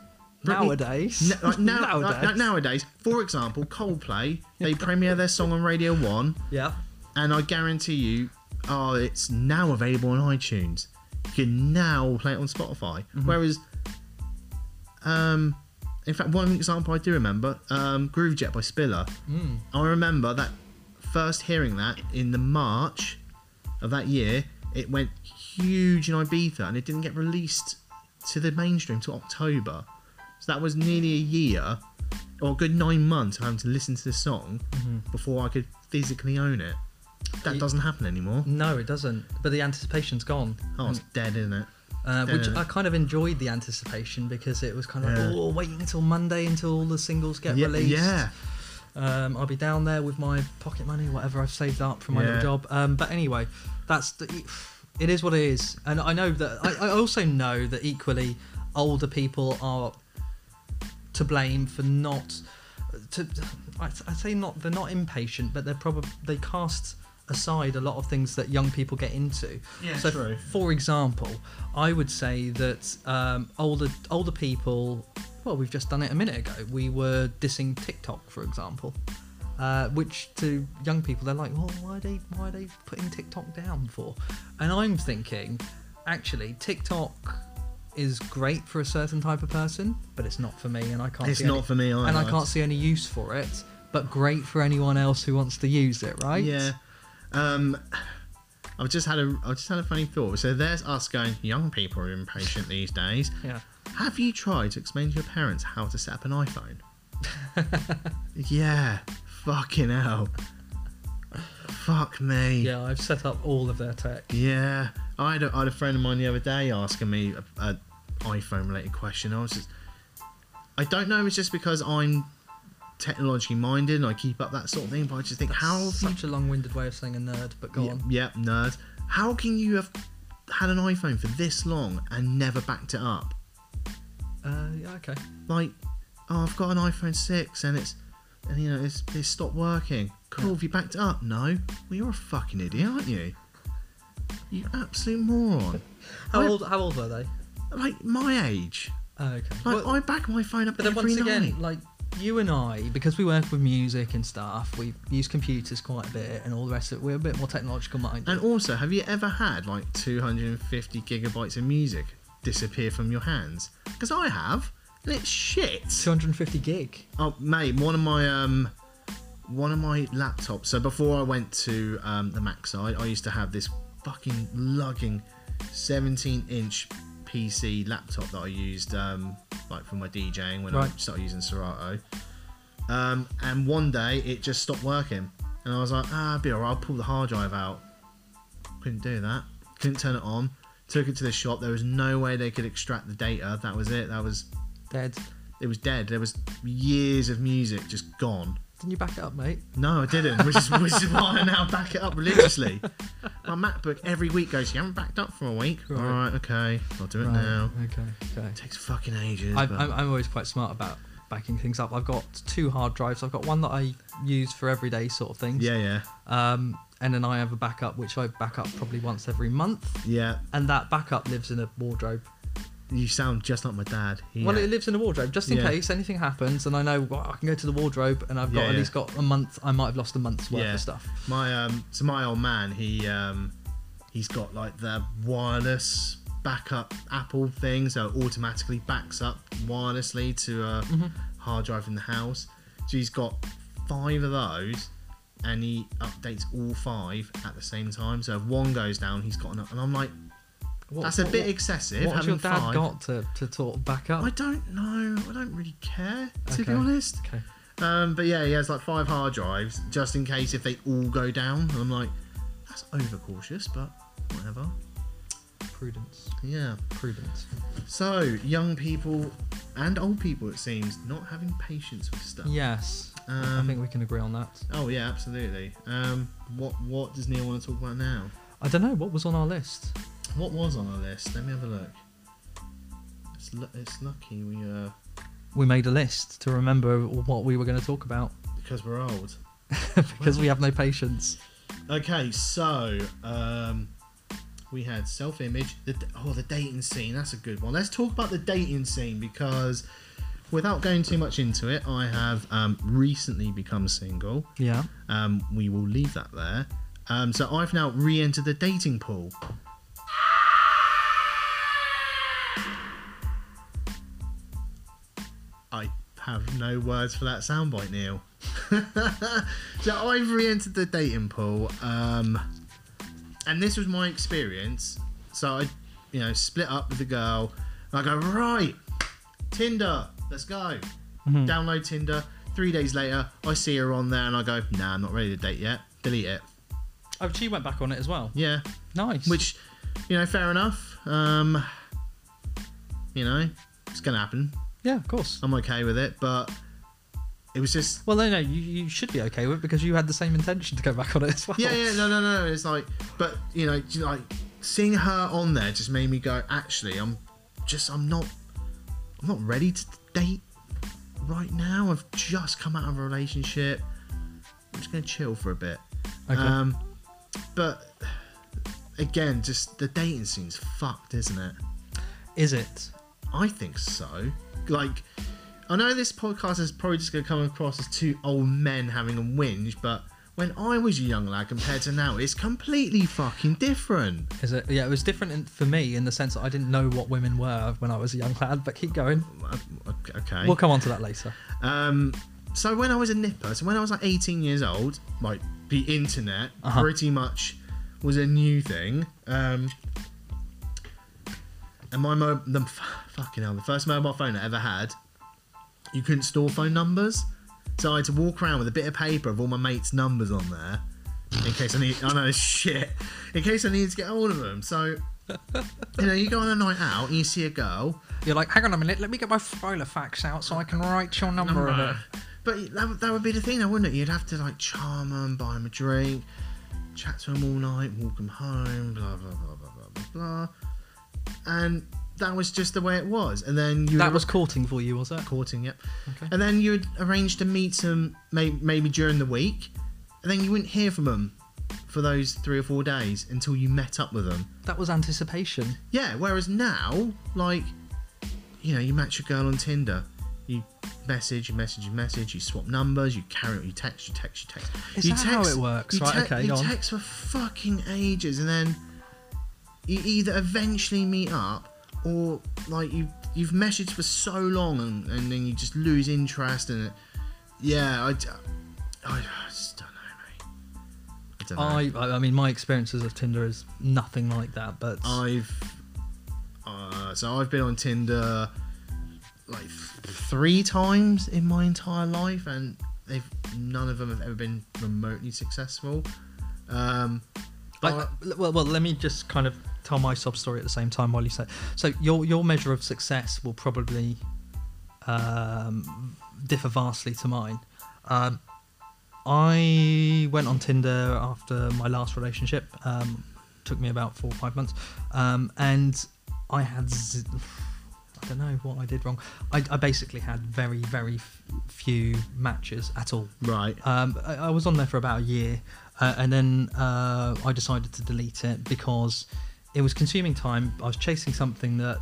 Britney- Nowadays. N- like now, Nowadays. Like, nowadays, for example, Coldplay, they premiere their song on Radio 1, Yeah. and I guarantee you, oh, it's now available on iTunes. You can now play it on Spotify. Mm-hmm. Whereas, um, in fact, one example I do remember, um, Groovejet by Spiller. Mm. I remember that first hearing that in the March of that year, it went huge in Ibiza and it didn't get released to the mainstream to October. So that was nearly a year or a good nine months of having to listen to this song before I could physically own it. That Ye- doesn't happen anymore. No, it doesn't. But the anticipation's gone. Oh, it's dead, isn't it? Uh, which. I kind of enjoyed the anticipation because it was kind of Yeah. like, oh, waiting until Monday until all the singles get yeah, released. yeah. Um, I'll be down there with my pocket money, whatever I've saved up from my Yeah. little job. Um, but anyway, that's the, it is what it is, and I know that I, I also know that equally older people are to blame for not to I I say not they're not impatient, but they're probably they cast aside a lot of things that young people get into. Yeah, so, true. for example, I would say that um, older older people. Well, we've just done it a minute ago. We were dissing TikTok, for example, uh, which to young people they're like, "Well, why are they why are they putting TikTok down for?" And I'm thinking, actually, TikTok is great for a certain type of person, but it's not for me, and I can't. It's see not any, for me either. and I can't see any use for it. But great for anyone else who wants to use it, right? Yeah. Um, I've just had a I've just had a funny thought. So there's us going. Young people are impatient these days. Yeah. Have you tried to explain to your parents how to set up an iPhone? yeah. Fucking hell. Fuck me. Yeah, I've set up all of their tech. Yeah. I had a, I had a friend of mine the other day asking me a, a iPhone related question. I was just, I don't know. if It's just because I'm technologically minded and I keep up that sort of thing, but I just think how have you Such a long-winded way of saying a nerd, but go yeah, on. yeah, nerd. How can you have had an iPhone for this long and never backed it up? Uh, yeah, okay. Like, oh, I've got an iPhone six and it's and you know it's it's stopped working. Cool, have you backed it up? No. Well, you're a fucking idiot, aren't you? You absolute moron. How I- old? How old were they? Like my age. Oh, okay. Like Well, I back my phone up but then every once night. again, like you and I, because we work with music and stuff, we use computers quite a bit and all the rest of it. We're a bit more technological minded. And also, have you ever had like 250 gigabytes of music disappear from your hands? Because I have, it's shit. 250 gig. Oh, mate, one of my um, one of my laptops. So before I went to um, the Mac side, I used to have this fucking lugging 17-inch PC laptop that I used um, like for my DJing when I started using Serato. Um, and one day it just stopped working, and I was like, ah, it'll be alright. I'll pull the hard drive out. Couldn't do that. Couldn't turn it on. Took it to the shop. There was no way they could extract the data. That was it. That was Dead. it was dead. There was years of music just gone. Didn't you back it up, mate? No, I didn't, which is which is why I now back it up religiously. My MacBook every week goes, "You haven't backed up for a week." Right. All right, okay, I'll do it now. Okay. Okay. It takes fucking ages. I, but- I'm, I'm always quite smart about backing things up. I've got two hard drives. I've got one that I use for everyday sort of things. yeah, yeah, Um, and then I have a backup which I back up probably once every month. yeah. And that backup lives in a wardrobe. You sound just like my dad. He, Well, uh, it lives in a wardrobe just in Yeah. case anything happens, and I know well, I can go to the wardrobe, and I've got Yeah, at least got a month. I might have lost a month's worth of stuff. my um, so my old man, he um, he's got like the wireless backup Apple thing, so it automatically backs up wirelessly to a Mm-hmm. hard drive in the house. So he's got five of those, and he updates all five at the same time. So if one goes down, he's got another. And I'm like, What- that's a bit what- excessive. What has having your dad five. got to, to of back up? I don't know. I don't really care to be honest. Okay. Um, but yeah, he has like five hard drives just in case if they all go down. And I'm like, that's overcautious, but whatever. Prudence. Yeah. Prudence. So young people and old people, it seems, not having patience with stuff. Yes. I Um, think we can agree on that. Oh yeah, absolutely. Um, what what does Neil want to talk about now? I don't know what was on our list. What was on our list? Let me have a look. It's, lu- it's lucky we uh We made a list to remember what we were going to talk about because we're old. because we have no patience. Okay, so um, we had self-image. The oh, the dating scene. That's a good one. Let's talk about the dating scene because, without going too much into it, I have um, recently become single. Yeah. Um, we will leave that there. Um, so I've now re-entered the dating pool. I have no words for that soundbite, Neil. so I've re-entered the dating pool, um, and this was my experience. So I, you know, split up with the girl. And I go right, Tinder, let's go. Download Tinder. Three days later, I see her on there, and I go, Nah, I'm not ready to date yet. Delete it. Oh, she went back on it as well. Yeah, Nice. which, you know, fair enough. Um, you know, it's gonna happen. Yeah, of course. I'm okay with it, but it was just Well, no, no, you, you should be okay with it because you had the same intention to go back on it as well. Yeah, yeah, no, no, no. It's like, but you know, you know, like seeing her on there just made me go. Actually, I'm just, I'm not, I'm not ready to date right now. I've just come out of a relationship. I'm just gonna chill for a bit. Okay. Um, but again, just the dating scene's fucked, isn't it? Is it? I think so. Like, I know this podcast is probably just going to come across as two old men having a whinge, but when I was a young lad compared to now, it's completely fucking different. Is it? Yeah, it was different in, for me in the sense that I didn't know what women were when I was a young lad. But keep going. Uh, Okay. We'll come on to that later. Um, so when I was a nipper, so when I was like 18 years old, like the internet Uh-huh. pretty much was a new thing. Um, and my mo- the fucking hell, the first mobile phone I ever had, you couldn't store phone numbers, so I had to walk around with a bit of paper of all my mates' numbers on there, in case I need. I know shit. In case I needed to get hold of them. So. You know, you go on a night out and you see a girl, You're like, hang on a minute, let me get my Filofax out so I can write your number in it. But that, would- that would be the thing, though, wouldn't it? You'd have to like charm them, buy them a drink, chat to them all night, walk them home, blah blah blah blah blah blah blah. And that was just the way it was. And then you That was courting for you, was that? courting, yep. Okay. And then you would arrange to meet them may, maybe during the week, and then you wouldn't hear from them for those three or four days until you met up with them. That was anticipation. Yeah, whereas now, like, you know, you match a girl on Tinder, you message, you message, you message, you swap numbers, you carry, on, you text, you text, you text. Is you that how it works? Right, te- okay, you on. text for fucking ages, and then you either eventually meet up, or like you you've messaged for so long, and, and then you just lose interest, and yeah, I, d- I just don't know, mate. I don't know. I, I I mean, my experiences of Tinder is nothing like that. But I've uh, so I've been on Tinder like th- three times in my entire life, and they've none of them have ever been remotely successful. Um, I, well, well, let me just kind of tell my sob story at the same time while you say. So your your measure of success will probably um, differ vastly to mine. Um, I went on Tinder after my last relationship. Um, took me about four or five months, um, and I had. Z- I don't know what I did wrong. I, I basically had very, very f- few matches at all. right, Um, I, I was on there for about a year, uh, and then uh, I decided to delete it because it was consuming time. I was chasing something that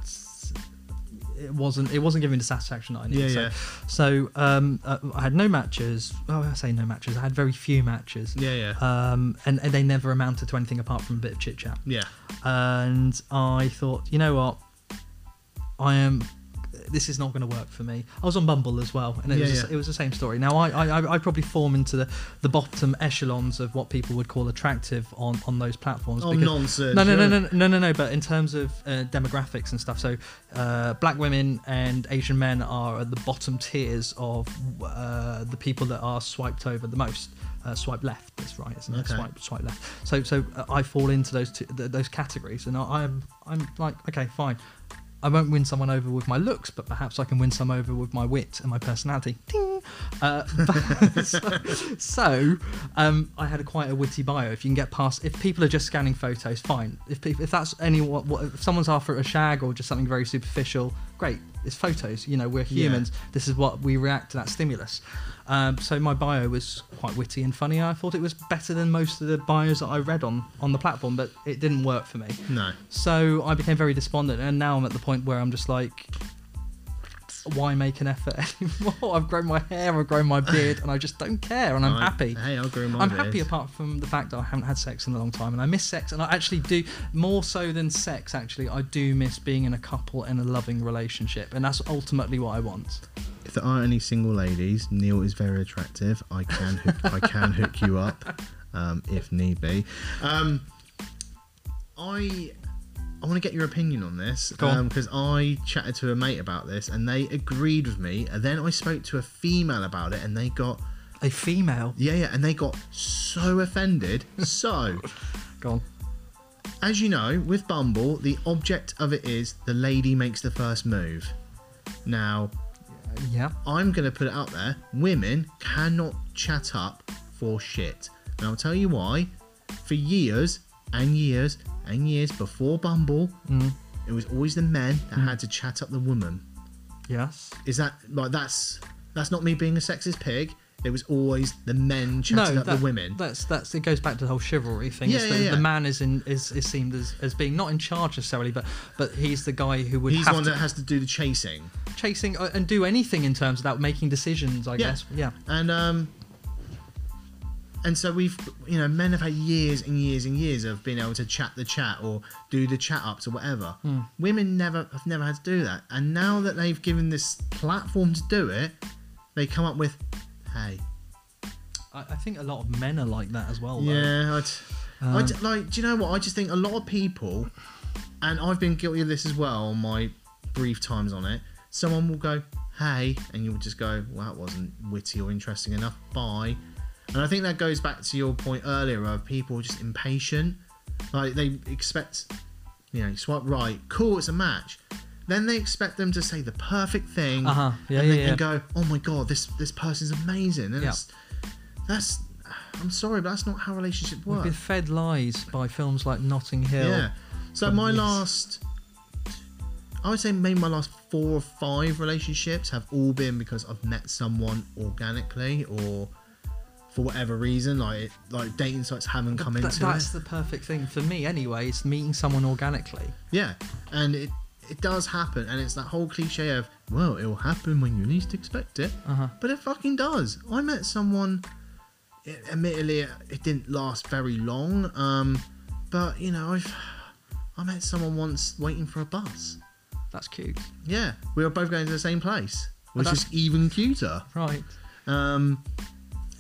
it wasn't. It wasn't giving me the satisfaction that I needed. Yeah, so, yeah. so um, uh, I had no matches. Oh, I say no matches. I had very few matches. yeah, yeah, Um, and, and they never amounted to anything apart from a bit of chit chat yeah, and I thought, you know what, I am. This is not going to work for me. I was on Bumble as well, and it, Yeah, was, yeah. it was the same story. Now I, I, I- probably form into the, the bottom echelons of what people would call attractive on, on those platforms. Oh, because- nonsense. No, no, no, no, no, no, no. But in terms of uh, demographics and stuff, so uh, black women and Asian men are at the bottom tiers of uh, the people that are swiped over the most. Uh, swipe left. That's right, isn't it? Swipe, swipe left. So, so uh, I fall into those two, th- those categories, and I, I'm, I'm like, okay, fine. I won't win someone over with my looks, but perhaps I can win some over with my wit and my personality. Ding. Uh, so so, um, I had a quite a witty bio. If you can get past, if people are just scanning photos, fine. If peop if that's any what, what if someone's after a shag or just something very superficial, great. It's photos. You know, we're Yeah. humans. This is what we react to that stimulus. Um, so my bio was quite witty and funny. I thought it was better than most of the bios that I read on on the platform, but it didn't work for me. No. So I became very despondent, and now I'm at the point where I'm just like, why make an effort anymore? I've grown my hair, I've grown my beard, and I just don't care, and I'm I- happy. Hey, I'll grow my I'm beard. happy apart from the fact that I haven't had sex in a long time, and I miss sex, and I actually do more so than sex. Actually, I do miss being in a couple and a loving relationship, and that's ultimately what I want. If there aren't any single ladies, Neil is very attractive. I can hook, I can hook you up um, if need be. Um, I I want to get your opinion on this because um, I chatted to a mate about this and they agreed with me. And then I spoke to a female about it and they got A female, yeah yeah and they got so offended. so go on. as you know, with Bumble, the object of it is the lady makes the first move. Now, Yeah, I'm going to put it out there. Women cannot chat up for shit. And I'll tell you why. For years and years and years before Bumble, Mm. it was always the men that had to chat up the woman. yes. Is that like that's that's not me being a sexist pig? It was always the men chatting no, up that- the women. That's that's it goes back to the whole chivalry thing. Yeah, yeah, the, yeah. the man is in is, is seen as, as being not in charge necessarily, but but he's the guy who would He's have one to that has to do the chasing. chasing uh, and do anything in terms of that making decisions. I Yeah. guess. Yeah. And um and so we've you know, men have had years and years and years of being able to chat the chat or do the chat ups or whatever. Hmm. Women never have never had to do that. And now that they've given this platform to do it, they come up with hey. I, I think a lot of men are like that as well. though. Yeah, I'd, I Um, d- like. Do you know what? I just think a lot of people, and I've been guilty of this as well on my brief times on it. Someone will go, "Hey," and you'll just go, "Well, that wasn't witty or interesting enough." Bye. And I think that goes back to your point earlier of people just impatient. Like they expect, you know, you swipe right, cool, it's a match, then they expect them to say the perfect thing Uh-huh. Yeah, and, yeah, then, yeah. go, "Oh my god, this this person's amazing." And Yeah. it's, that's I'm sorry, but that's not how relationships We've work. been fed lies by films like Notting Hill. Yeah. So my yes. last, I would say maybe my last four or five relationships have all been because I've met someone organically or for whatever reason, like like dating sites haven't come Th- into that's it. the perfect thing for me anyway. It's meeting someone organically. Yeah, and it it does happen, and it's that whole cliche of well, it will happen when you least expect it, Uh-huh. but it fucking does. I met someone. It, admittedly, it, it didn't last very long, um, but you know, I've I met someone once waiting for a bus. That's cute. Yeah, we were both going to the same place, which is even cuter. Right. Um,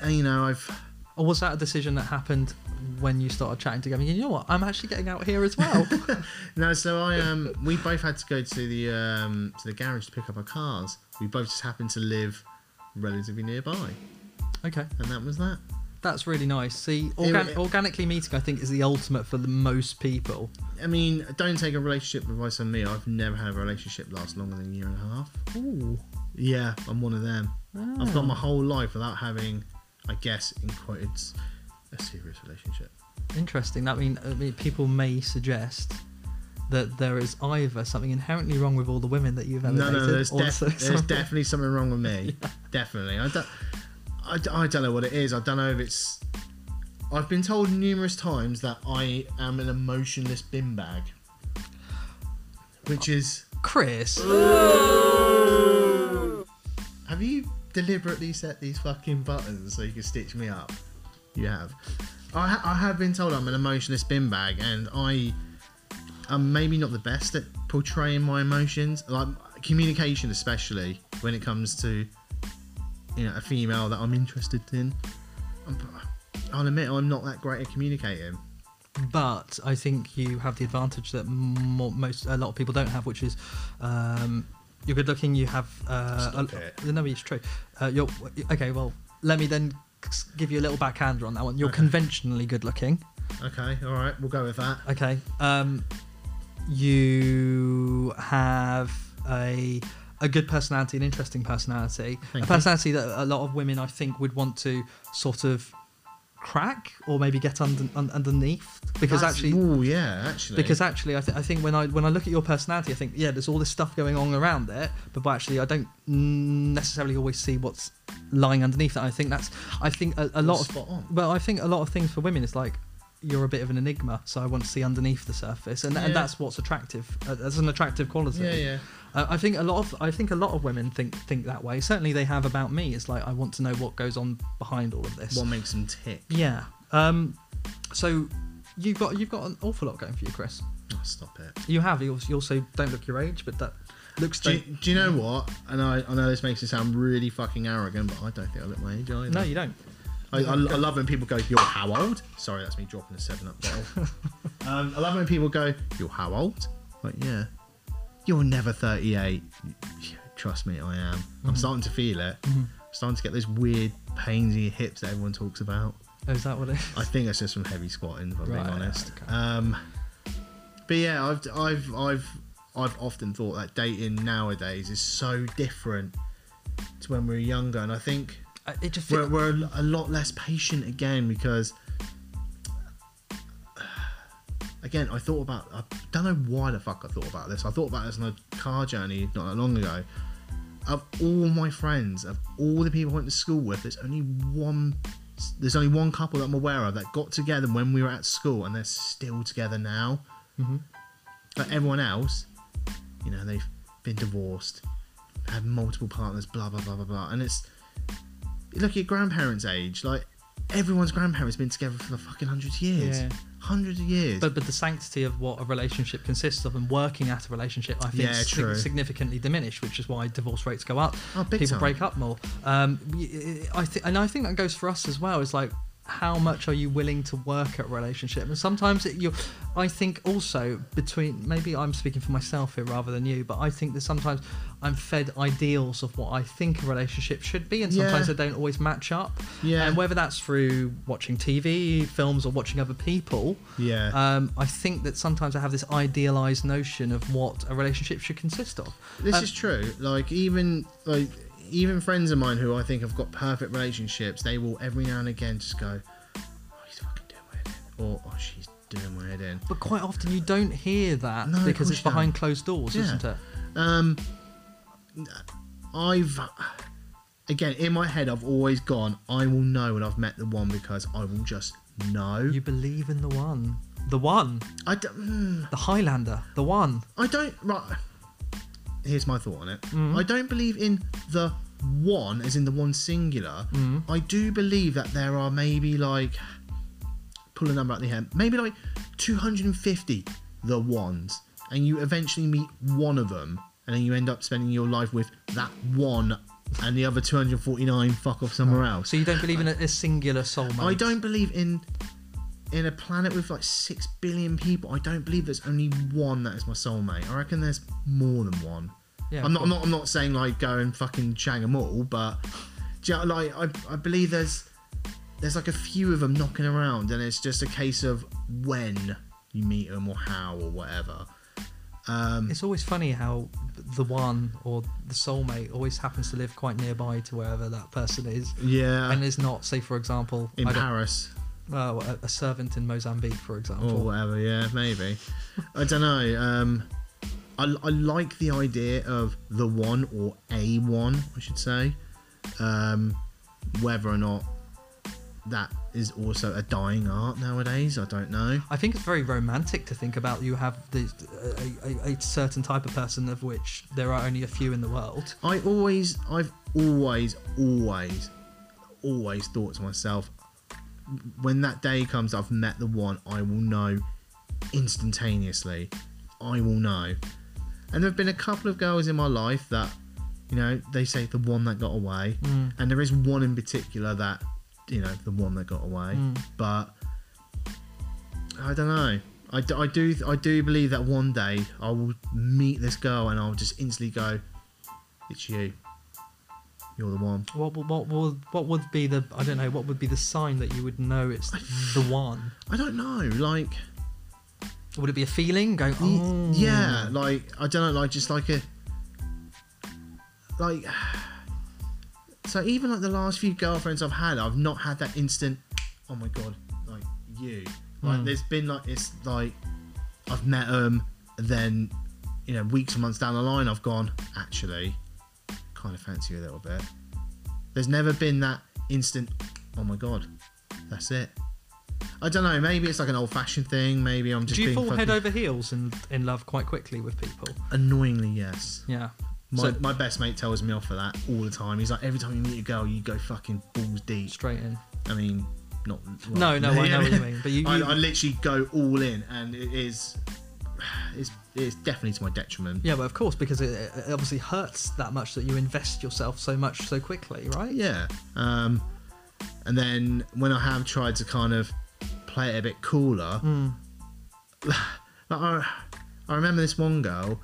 you know, I've Or was that a decision that happened when you started chatting together? You know what? I'm actually getting out here as well. no. So I um, we both had to go to the um to the garage to pick up our cars. We both just happened to live relatively nearby, okay. and that was that. That's really nice. See, organ- it- organically meeting, I think, is the ultimate for the most people. I mean, don't take a relationship advice on me. I've never had a relationship last longer than a year and a half. Ooh. Yeah, I'm one of them. I've gone Ah. my whole life without having, I guess, in quotes, a serious relationship. Interesting. That mean, I mean, people may suggest that there is either something inherently wrong with all the women that you've ever No, no, there's, or def- so- there's definitely something wrong with me. Definitely. I don't, I, d- I don't know what it is. I don't know if it's. I've been told numerous times that I am an emotionless bin bag. Which is. Chris. Have you deliberately set these fucking buttons so you can stitch me up? You have. I, ha- I have been told I'm an emotionless bin bag, and I am maybe not the best at portraying my emotions, like communication, especially when it comes to you know a female that I'm interested in. I'll admit I'm not that great at communicating. but I think you have the advantage that mo most a lot of people don't have, which is um, you're good looking. You have uh, a- no, it's true. Uh, you're okay. Well, let me then give you a little backhander on that one. You're Okay. conventionally good looking. Okay, all right, we'll go with that. Okay. Um, you have a a good personality, an interesting personality, Thank a you. personality that a lot of women I think would want to sort of crack or maybe get under, un, underneath because actually oh yeah, actually, because actually I, th- I think when I when I look at your personality I think yeah there's all this stuff going on around it but, but actually I don't necessarily always see what's lying underneath that I think that's I think a, a lot of spot on. well I think a lot of things for women is like you're a bit of an enigma so I want to see underneath the surface and, Yeah. and that's what's attractive uh, that's an attractive quality Yeah, yeah. Uh, I think a lot of I think a lot of women think think that way certainly they have about me it's like I want to know what goes on behind all of this What makes them tick? yeah um so you've got you've got an awful lot going for you Chris Oh, stop it. you have. You also, you also don't look your age, but that looks. Do you, do you know what? And I, I know this makes it sound really fucking arrogant, but I don't think I look my age either. no, you don't. I, I, I love when people go, "You're how old?" Sorry, that's me dropping a Seven Up bottle. um, I love when people go, "You're how old?" Like, yeah, you're never 38. Trust me, I am. Mm-hmm. I'm starting to feel it. I'm starting to get those weird pains in your hips that everyone talks about. Oh, is that what it is? I think that's just from heavy squatting, if I'm Right, being honest. okay. Um, but yeah, I've I've I've I've often thought that dating nowadays is so different to when we were younger, and I think Uh, It just. we're, we're a lot less patient again because again I thought about I don't know why the fuck I thought about this. I thought about this on a car journey not that long ago. Of all my friends, of all the people I went to school with, there's only one. There's only one couple that I'm aware of that got together when we were at school, and they're still together now. Mhm. But everyone else, you know, they've been divorced, had multiple partners, blah blah blah blah blah, and it's look at your grandparents' age. Like everyone's grandparents been together for the fucking hundreds of years, Yeah. Hundreds of years. but but the sanctity of what a relationship consists of and working at a relationship, I think, Yeah, is sig- significantly diminished, which is why divorce rates go up. Oh, People time. break up more. Um, I think, and I think that goes for us as well. Is like how much are you willing to work at a relationship? And sometimes it, you, I think also between maybe I'm speaking for myself here rather than you, but I think that sometimes I'm fed ideals of what I think a relationship should be, and sometimes Yeah. they don't always match up. Yeah. And whether that's through watching TV, films, or watching other people, Yeah. um, I think that sometimes I have this idealized notion of what a relationship should consist of. This Um, is true. Like even like even friends of mine who I think have got perfect relationships, they will every now and again just go, "Oh, he's fucking doing my head in," or "Oh, she's doing my head in." But quite often you don't hear that No, of because course it's you behind don't. closed doors, Yeah. isn't it? Um, I've again in my head, I've always gone, I will know when I've met the one because I will just know. You believe in the one. The one. I don't. mm, The Highlander. The one. I don't. Right. Here's my thought on it. Mm. I don't believe in the one, as in the one singular. Mm. I do believe that there are maybe like pull a number out the head, maybe like 250 the ones, and you eventually meet one of them, and then you end up spending your life with that one, and the other 249 fuck off somewhere else. So you don't believe in a, a singular soulmate? I don't believe in in a planet with like six billion people. I don't believe there's only one that is my soulmate. I reckon there's more than one. Yeah, I'm not. I'm not. I'm not saying like go and fucking shag them all, but you know, like I, I believe there's there's like a few of them knocking around, and it's just a case of when you meet them or how or whatever. Um, It's always funny how the one or the soulmate always happens to live quite nearby to wherever that person is, yeah, and is not, say, for example, in Paris well, a, a servant in Mozambique, for example. or whatever. Yeah, maybe. I don't know. Um, I, I like the idea of the one or a one, I should say. Um, whether or not that is also a dying art nowadays, I don't know. I think it's very romantic to think about. You have this, a, a, a certain type of person of which there are only a few in the world. I always, I've always, always, always thought to myself, when that day comes, I've met the one, I will know instantaneously. I will know. And there have been a couple of girls in my life that, you know, they say the one that got away. Mm. And there is one in particular that, you know, the one that got away. Mm. But I don't know. I do I do believe that one day I will meet this girl and I'll just instantly go, it's you. You're the one. What would- what would what would be the I don't know what would be the sign that you would know it's the one? I don't know. Like, Would it be a feeling going? Oh, yeah, like I don't know. Like just like a like. So even like the last few girlfriends I've had, I've not had that instant. Oh my god, like you. Like Mm. there's been like it's like I've met them, then you know weeks or months down the line, I've gone actually kind of fancy you a little bit. There's never been that instant. Oh my god, that's it. I don't know. Maybe it's like an old-fashioned thing. Maybe I'm just Do you being fall head over heels in in love quite quickly with people? Annoyingly, yes. Yeah. My, So- my best mate tells me off for that all the time. He's like, every time you meet a girl, you go fucking balls deep. Straight in. I mean, not. No, no, I know what you mean. But you, I, you I literally go all in, and it is, it's, it's definitely to my detriment. yeah, but of course because it, it obviously hurts that much that you invest yourself so much so quickly, right? Yeah. Um, and then when I have tried to kind of play it a bit cooler, Mm. like I, I remember this one girl.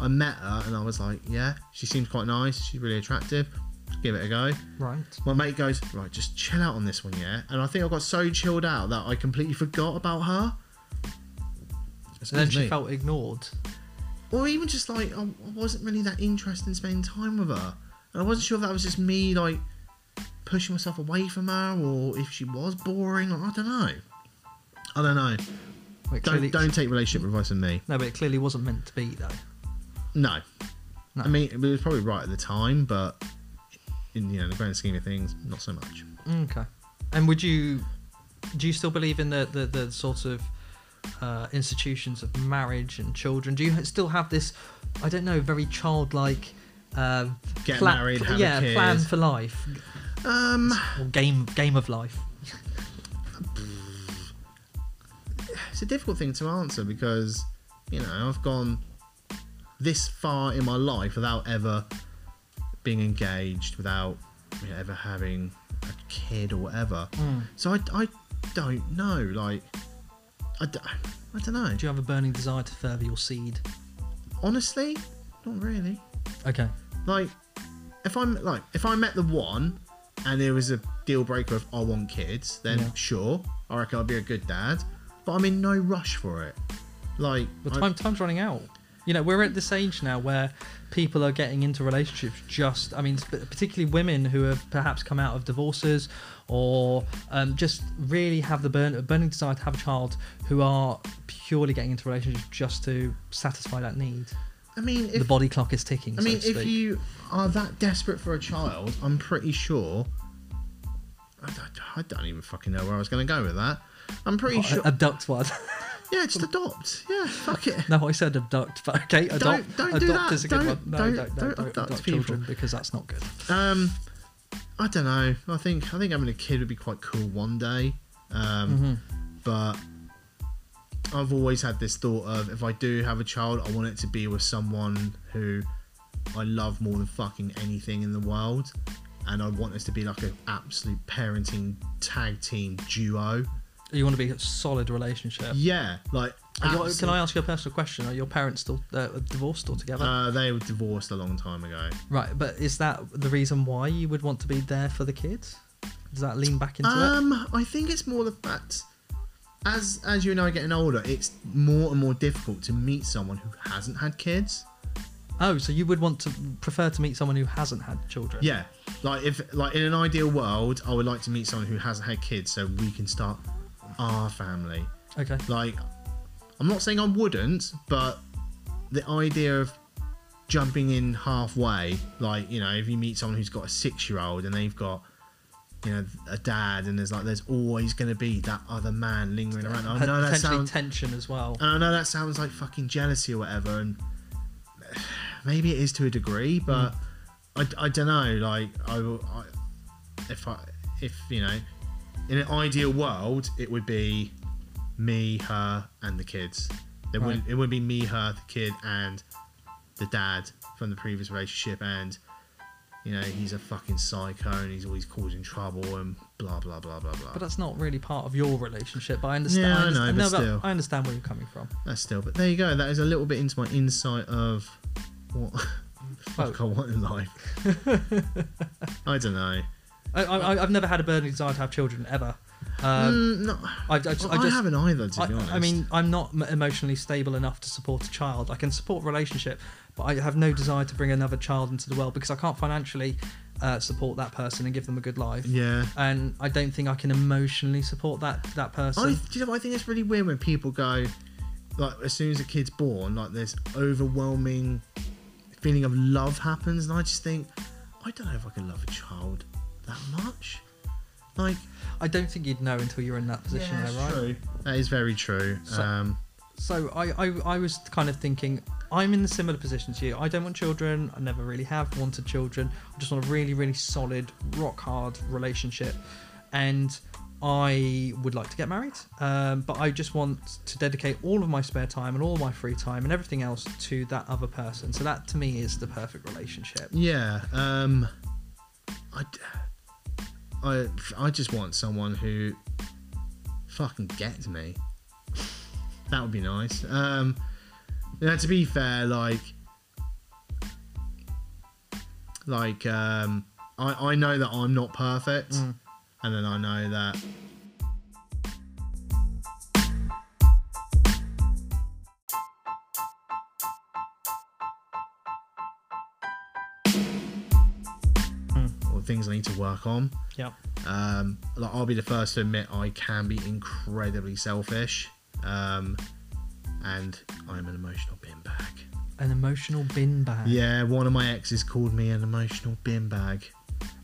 I met her, and I was like, yeah, she seems quite nice. She's really attractive. Give it a go. Right. My mate goes, right, just chill out on this one, yeah. And I think I got so chilled out that I completely forgot about her. And then Excuse she me. felt ignored. or even just like I I wasn't really that interested in spending time with her, and I wasn't sure if that was just me like pushing myself away from her, or if she was boring. Or I don't know. I don't know. It Don't clearly- don't take relationship advice from me. No, but it clearly wasn't meant to be though. No. No. I mean, it was probably right at the time, but in you know the grand scheme of things, not so much. Okay. And would you do you still believe in the the, the sort of uh, institutions of marriage and children? Do you still have this I don't know very childlike uh, Get pla- married, pl- have a yeah plan for life Um, or game game of life? it's a difficult thing to answer because you know I've gone this far in my life without ever being engaged, without you know, ever having a kid or whatever. Mm. So I, I don't know. Like, I, d- I don't know. Do you have a burning desire to further your seed? Honestly, not really. Okay. Like, if I'm like, if I met the one, and there was a deal breaker of I want kids, then Yeah. sure, I reckon I'd be a good dad. But I'm in no rush for it. Like, But I- time, time's running out. You know, we're at this age now where people are getting into relationships just, I mean, sp- particularly women who have perhaps come out of divorces or um, just really have the burn, burning desire to have a child who are purely getting into relationships just to satisfy that need. I mean, the body clock is ticking. I mean, so if you are that desperate for a child, I'm pretty sure. I don't, I don't even fucking know where I was going to go with that. I'm pretty Oh, sure. abduct one. yeah, just adopt. Yeah, fuck it. no, I said abduct, but okay, adopt. don't adopt do that. is a good Don't- one. No, don't- don't, don't don't, don't abduct adopt children because that's not good. Um, I don't know. I think I think having a kid would be quite cool one day. Um, Mhm. but I've always had this thought of if I do have a child, I want it to be with someone who I love more than fucking anything in the world, and I want this to be like an absolute parenting tag team duo. You want to be a solid relationship. Yeah, like. You- can I ask you a personal question? Are your parents still uh, divorced or together? Uh, they were divorced a long time ago. right, but is that the reason why you would want to be there for the kids? Does that lean back into it? Um, I think it's more the fact as as you and I are getting older, it's more and more difficult to meet someone who hasn't had kids. Oh, so you would want to prefer to meet someone who hasn't had children? Yeah, like if like in an ideal world, I would like to meet someone who hasn't had kids so we can start our family. Okay. Like, I'm not saying I wouldn't, but the idea of jumping in halfway, like you know, if you meet someone who's got a six-year-old and they've got you know a dad, and there's like there's always going to be that other man lingering around. I know that sounds tension as well. and I know that sounds like fucking jealousy or whatever, and maybe it is to a degree, but hmm. I, I don't know. Like, I, will- I, if I, if you know, in an ideal world, it would be me, her, and the kids. It Right. would it would be me, her, the kid, and the dad from the previous relationship, and you know he's a fucking psycho and he's always causing trouble and blah blah blah blah blah. But that's not really part of your relationship. But I understand. Yeah, I understand- know, but no, still. I understand where you're coming from. That's still, but there you go. That is a little bit into my insight of what the oh. fuck I want in life. I don't know. I, I, I've never had a burning desire to have children ever. Um, Mm, no, I, I, just- I, I just, haven't either, to I, be honest. I mean, I'm not emotionally stable enough to support a child. I can support a relationship, but I have no desire to bring another child into the world because I can't financially uh, support that person and give them a good life. yeah. And I don't think I can emotionally support that that person. I, do you know. I think it's really weird when people go, like, as soon as a kid's born, like, this overwhelming feeling of love happens, and I just think, I don't know if I can love a child that much. Like, I don't think you'd know until you're in that position, yeah, though, that's right? true. That is very true. So- um, So I, I, I was kind of thinking, I'm in the similar position to you. I don't want children. I never really have wanted children. I just want a really, really solid, rock hard relationship. And I would like to get married, um, but I just want to dedicate all of my spare time and all my free time and everything else to that other person. So that to me is the perfect relationship. Yeah, um, I, I, I just want someone who fucking gets me. That would be nice. Um, know, to be fair, like, like, um, I, I know that I'm not perfect, Mm. and then I know that. Things I need to work on. Yeah. Um, like I'll be the first to admit I can be incredibly selfish, um, and I'm an emotional bin bag. An emotional bin bag. Yeah, one of my exes called me an emotional bin bag.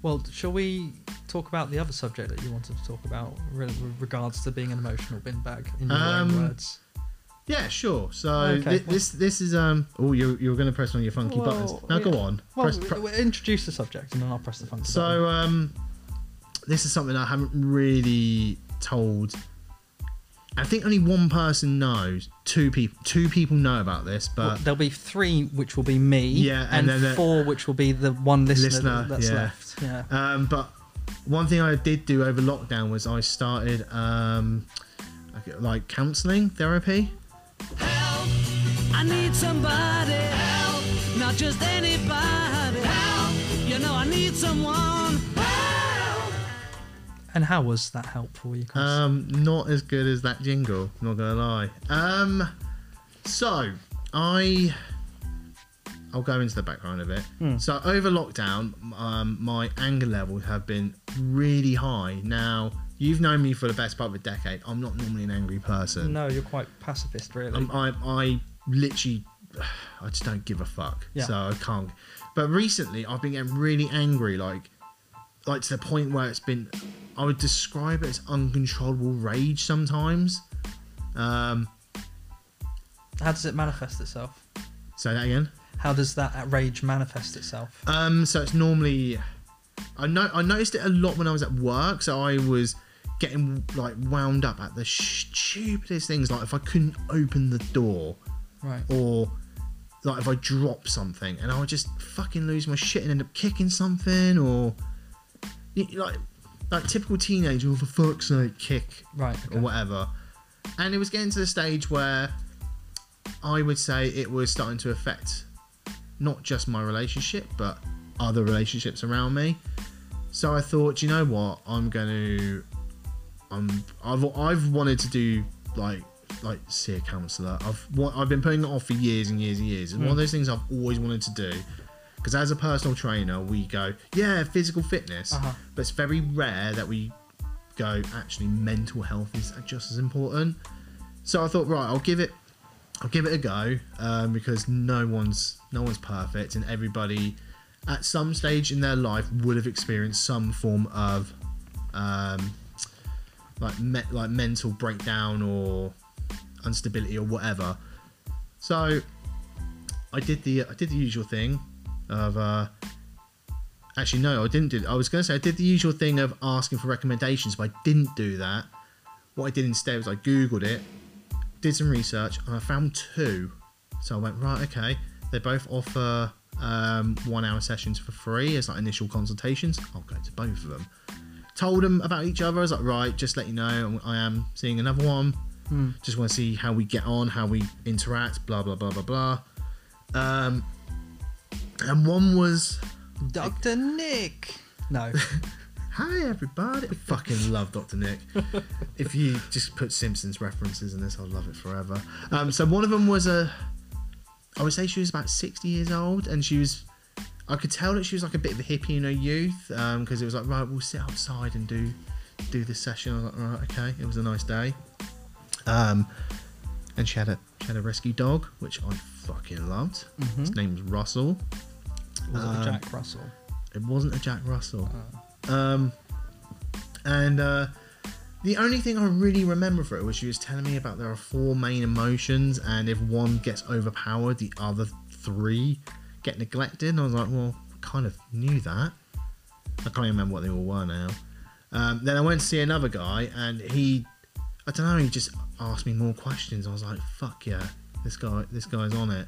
Well, shall we talk about the other subject that you wanted to talk about re- with regards to being an emotional bin bag in your Um, own words? Yeah, sure. So Okay, thi- this this is um. Oh, you you're going to press on your funky Well, buttons. Now go on. Well, Press- pre- w- introduce the subject and then I'll press the funky button. So um, this is something I haven't really told. I think only one person knows. Two people. Two people know about this, Well, but there'll be three, which will be me, Yeah, and, and then four, which will be the one listener, Listener, that's yeah. left. Yeah. Um, but one thing I did do over lockdown was I started um, like- like counselling therapy. Help! I need somebody. Help! Not just anybody. Help! You know I need someone. Help! And how was that help for you? Chris? Um, not as good as that jingle. Not gonna lie. Um, so I, I'll go into the background of it. So over lockdown, um, my anger levels have been really high. Now you've known me for the best part of a decade. I'm not normally an angry person. no, you're quite pacifist, really. Um, I, I literally, I just don't give a fuck. Yeah. So I can't. But recently, I've been getting really angry, like, like to the point where it's been. I would describe it as uncontrollable rage sometimes. Um, how does it manifest itself? say that again. How does that rage manifest itself? Um, so it's normally, I know I noticed it a lot when I was at work. So I was getting like wound up at the stupidest things, like if I couldn't open the door. Right. or like if I drop something and I would just fucking lose my shit and end up kicking something or like like typical teenager, oh for fuck's sake, kick Right. Okay. or whatever. And it was getting to the stage where I would say it was starting to affect not just my relationship but other relationships around me. So I thought, you know what, I'm going to I'm I've I've wanted to do like like see a counsellor. I've I've been putting it off for years and years and years. It's one of those things I've always wanted to do. Because as a personal trainer, we go, yeah, physical fitness, Uh-huh. but it's very rare that we go, actually, mental health is just as important. So I thought, right, I'll give it, I'll give it a go, um, because no one's no one's perfect, and everybody at some stage in their life would have experienced some form of um, like me- like mental breakdown or instability or whatever. So I did the I did the usual thing of uh actually no I didn't do I was going to say I did the usual thing of asking for recommendations but I didn't do that. What I did instead was I googled it, did some research and I found two. So I went right okay, they both offer um, one hour sessions for free as like initial consultations. I'll go to both of them told them about each other. I was like, right, just let you know, I am seeing another one. Just want to see how we get on, how we interact, blah blah blah blah blah. Um, and one was, Dr. Nick. No. hi everybody. I fucking love Dr. Nick. if you just put Simpsons references in this, I'll love it forever. Um, so one of them was a, I would say she was about sixty years old, and she was. I could tell that she was like a bit of a hippie in her youth, because it was like, right, we'll sit outside and do do this session. I was like, right, okay. It was a nice day. Um, and she had a she had a rescue dog, which I fucking loved. His name was Russell. Was it Um, the Jack Russell? It wasn't a Jack Russell. Um, and uh, the only thing I really remember for it was she was telling me about there are four main emotions, and if one gets overpowered, the other three get neglected. And I was like, well, I kind of knew that. I can't even remember what they all were now. Um, then I went to see another guy, and he, I don't know, he just asked me more questions. I was like, fuck yeah, this guy, this guy's on it.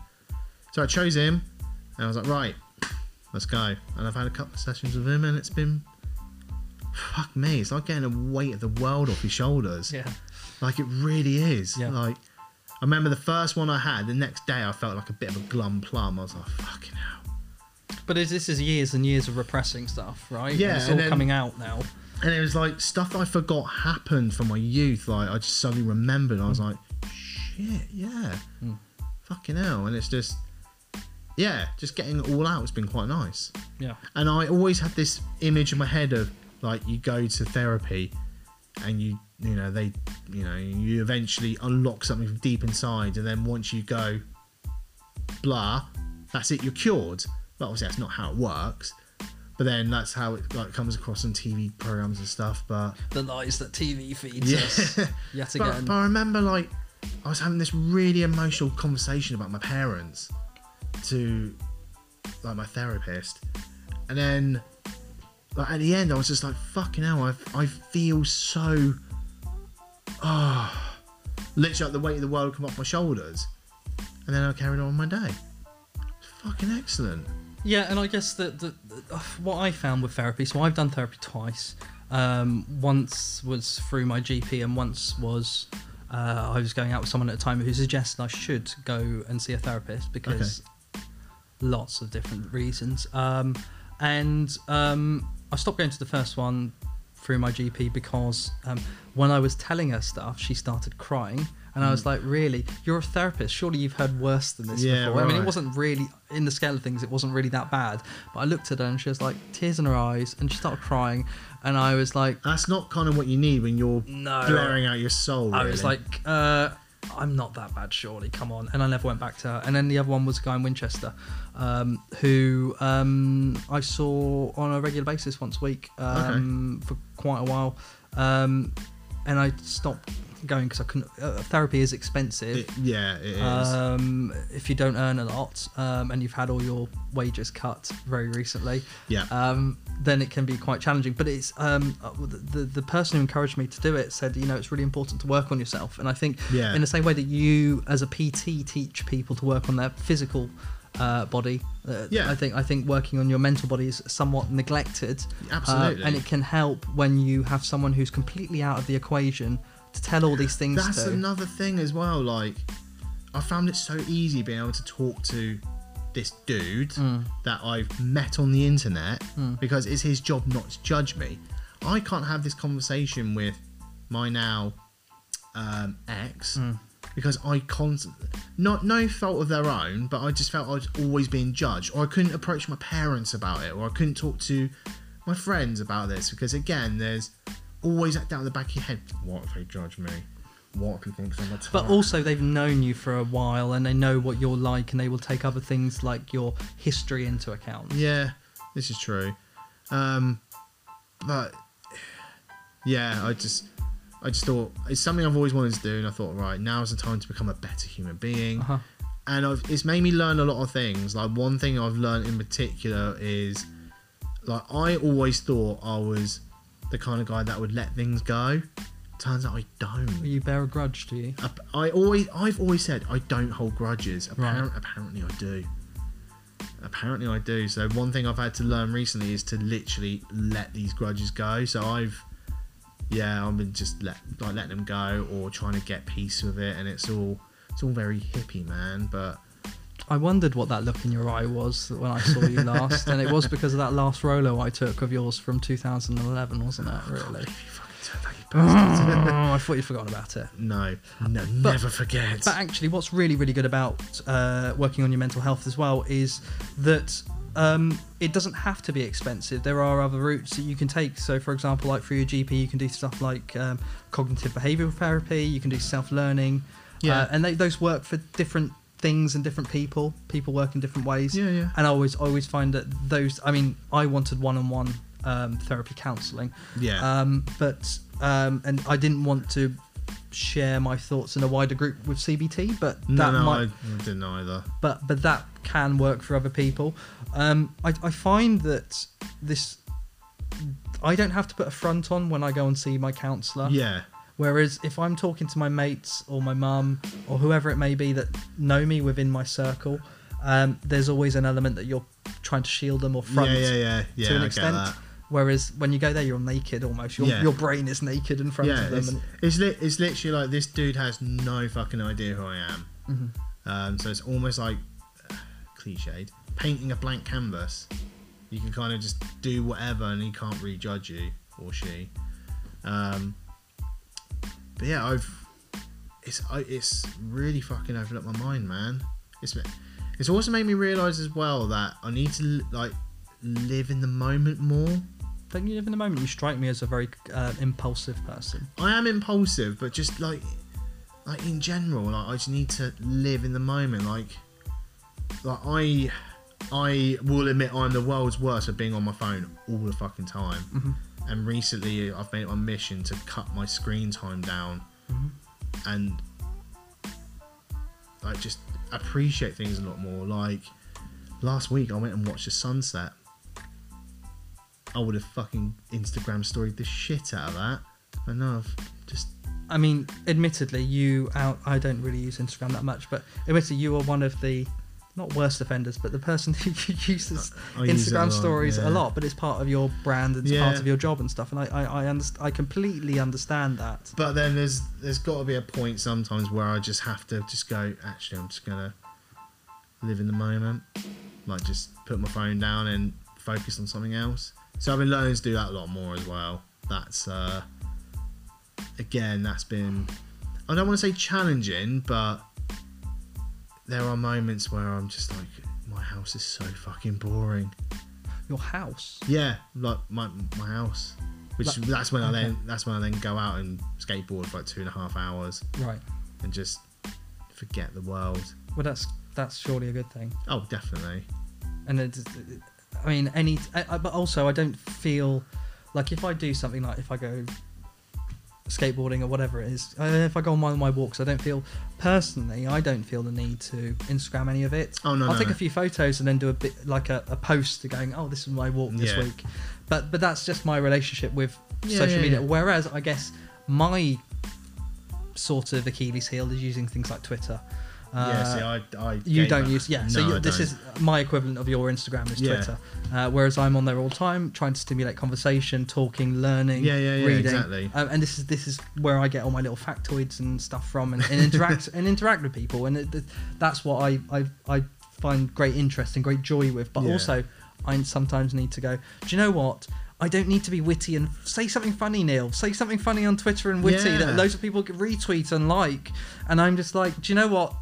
So I chose him, and I was like, right, let's go. And I've had a couple of sessions with him, and it's been, fuck me, it's like getting a weight of the world off your shoulders. Yeah. Like it really is. Yeah. Like I remember the first one I had. The next day, I felt like a bit of a glum plum. I was like, fucking hell. But this is years and years of repressing stuff, right? Yeah, It's all then- coming out now. And it was like stuff I forgot happened from my youth. Like I just suddenly remembered. I was hmm. like, shit, yeah, hmm. fucking hell. And it's just, yeah, just getting it all out has been quite nice. Yeah. And I always had this image in my head of like you go to therapy and you you know they you know you eventually unlock something from deep inside and then once you go blah that's it you're cured. But obviously that's not how it works. But then that's how it like comes across on TV programs and stuff but The lies that TV feeds yeah. us yet but, again. but I remember like I was having this really emotional conversation about my parents to like my therapist, and then like at the end I was just like fucking hell I I feel so ah literally like the weight of the world come off my shoulders, and then I carried on with my day. Fucking excellent. Yeah, and I guess that the, the uh, what I found with therapy. So I've done therapy twice. Um, once was through my GP, and once was uh, I was going out with someone at a time who suggested I should go and see a therapist because lots of different reasons. Um, and um, I stopped going to the first one through my GP because um, when I was telling her stuff, she started crying. And I was like, really? You're a therapist. Surely you've heard worse than this Yeah, before. I mean, it wasn't really, in the scale of things, it wasn't really that bad. But I looked at her and she was like, tears in her eyes, and she started crying. And I was like, That's not kind of what you need when you're No. blaring out your soul. I was really. like, uh, I'm not that bad, surely. Come on. And I never went back to her. And then the other one was a guy in Winchester um, who um, I saw on a regular basis once a week um, for quite a while. Um, and I stopped going because I couldn't. Uh, therapy is expensive. It- yeah, it is. Um, if you don't earn a lot um, and you've had all your wages cut very recently, Yeah. um, then it can be quite challenging. But it's um, uh, the the person who encouraged me to do it said, you know, it's really important to work on yourself. And I think Yeah. in the same way that you, as a PT, teach people to work on their physical uh, body, uh, Yeah. I think I think working on your mental body is somewhat neglected. Uh, Absolutely. and it can help when you have someone who's completely out of the equation to tell all these things That's to. another thing as well. Like, I found it so easy being able to talk to this dude Mm. that I've met on the internet because it's his job not to judge me. I can't have this conversation with my now um, ex Mm. because I constantly, not no fault of their own, but I just felt I was always being judged, or I couldn't approach my parents about it, or I couldn't talk to my friends about this because again, there's always that down the back of your head. What if they judge me? What if he thinks I'm a But also, they've known you for a while and they know what you're like, and they will take other things like your history into account. Yeah, this is true. Um, but yeah, I just, I just thought it's something I've always wanted to do, and I thought, right, now's the time to become a better human being. Uh-huh. And I've, it's made me learn a lot of things. Like one thing I've learned in particular is, like I always thought I was the kind of guy that would let things go. Turns out I don't. You bear a grudge, do you? Ap- I always, I've always said I don't hold grudges. Right. Apparently, I do. Apparently, I do. So one thing I've had to learn recently is to literally let these grudges go. So I've, yeah, I've been just let like letting them go or trying to get peace with it, and it's all, it's all very hippie, man. But I wondered what that look in your eye was when I saw you last, and it was because of that last Rolo I took of yours from 2011, wasn't it? Really? you fucking turn back, you bastard. oh, I thought you'd forgotten about it. no, no, never forget. But actually, what's really, really good about uh, working on your mental health as well is that um, it doesn't have to be expensive. There are other routes that you can take. So, for example, like through your GP, you can do stuff like um, cognitive behavioural therapy. You can do self-learning. Yeah. uh, and they, those work for different things and different people. People work in different ways. Yeah, yeah. And I always, always find that those. I mean, I wanted one-on-one um, therapy counselling. Yeah. Um, but um, and I didn't want to share my thoughts in a wider group with CBT, but no, that no, might, I didn't either. but but that can work for other people. Um, I, I find that this, I don't have to put a front on when I go and see my counsellor. Yeah, Whereas if I'm talking to my mates or my mum or whoever it may be that know me within my circle, um, there's always an element that you're trying to shield them or front yeah, yeah, yeah, yeah. to an I extent. Get that. Whereas when you go there, you're naked almost. Your, Yeah. your brain is naked in front yeah, of them. it's, and, it's, li- it's literally like this dude has no fucking idea who I am. Mm-hmm. Um, so it's almost like uh, cliched painting a blank canvas. You can kind of just do whatever, and he can't really judge you or she. Um, but yeah, I've it's I, it's really fucking opened up my mind, man. It's it's also made me realize as well that I need to like live in the moment more. Don't you live in the moment? You strike me as a very uh, impulsive person. I am impulsive, but just like like in general, like I just need to live in the moment. Like like I I will admit I'm the world's worst at being on my phone all the fucking time. And recently I've made it my mission to cut my screen time down and like just appreciate things a lot more. Like last week I went and watched the sunset. I would have fucking Instagram storied the shit out of that. But no, I've just I mean, admittedly, you out. I don't really use Instagram that much, but admittedly, you are one of the not worst offenders, but the person who uses I use it a Instagram lot, stories yeah. a lot, but it's part of your brand and it's part of your job and stuff. And I, I, I, underst- I completely understand that. But then there's there's got to be a point sometimes where I just have to just go. Actually, I'm just gonna live in the moment, like just put my phone down and focus on something else. So I've been learning to do that a lot more as well. That's uh, again, that's been I don't want to say challenging, but there are moments where I'm just like, my house is so fucking boring. Your house. Yeah, like my my house. Which Like- that's when I okay. then that's when I then go out and skateboard for like two and a half hours Right. and just forget the world. Well, that's that's surely a good thing. Oh, definitely. and it's, I mean, any, I, I- but also I don't feel like if I do something like if I go skateboarding or whatever it is, uh, if I go on one of my walks, I don't feel personally, I don't feel the need to Instagram any of it. Oh, no, I'll no, take no. a few photos and then do a bit like a, a post going, oh, this is my walk this Yeah. week. But but that's just my relationship with Yeah, social yeah, media. Whereas I guess my sort of Achilles heel is using things like Twitter. Yeah, Uh, see, I, I you don't up. use yeah. so you, this is my equivalent of your Instagram is Yeah. Twitter. Uh, whereas I'm on there all the time, trying to stimulate conversation, talking, learning, Yeah, yeah, yeah, reading. exactly. Um, and this is this is where I get all my little factoids and stuff from, and, and interact and interact with people, and it, that's what I, I I find great interest and great joy with. But Yeah. also, I sometimes need to go. Do you know what? I don't need to be witty and say something funny, Neil. Say something funny on Twitter and witty Yeah. that loads of people can retweet and like. And I'm just like, do you know what?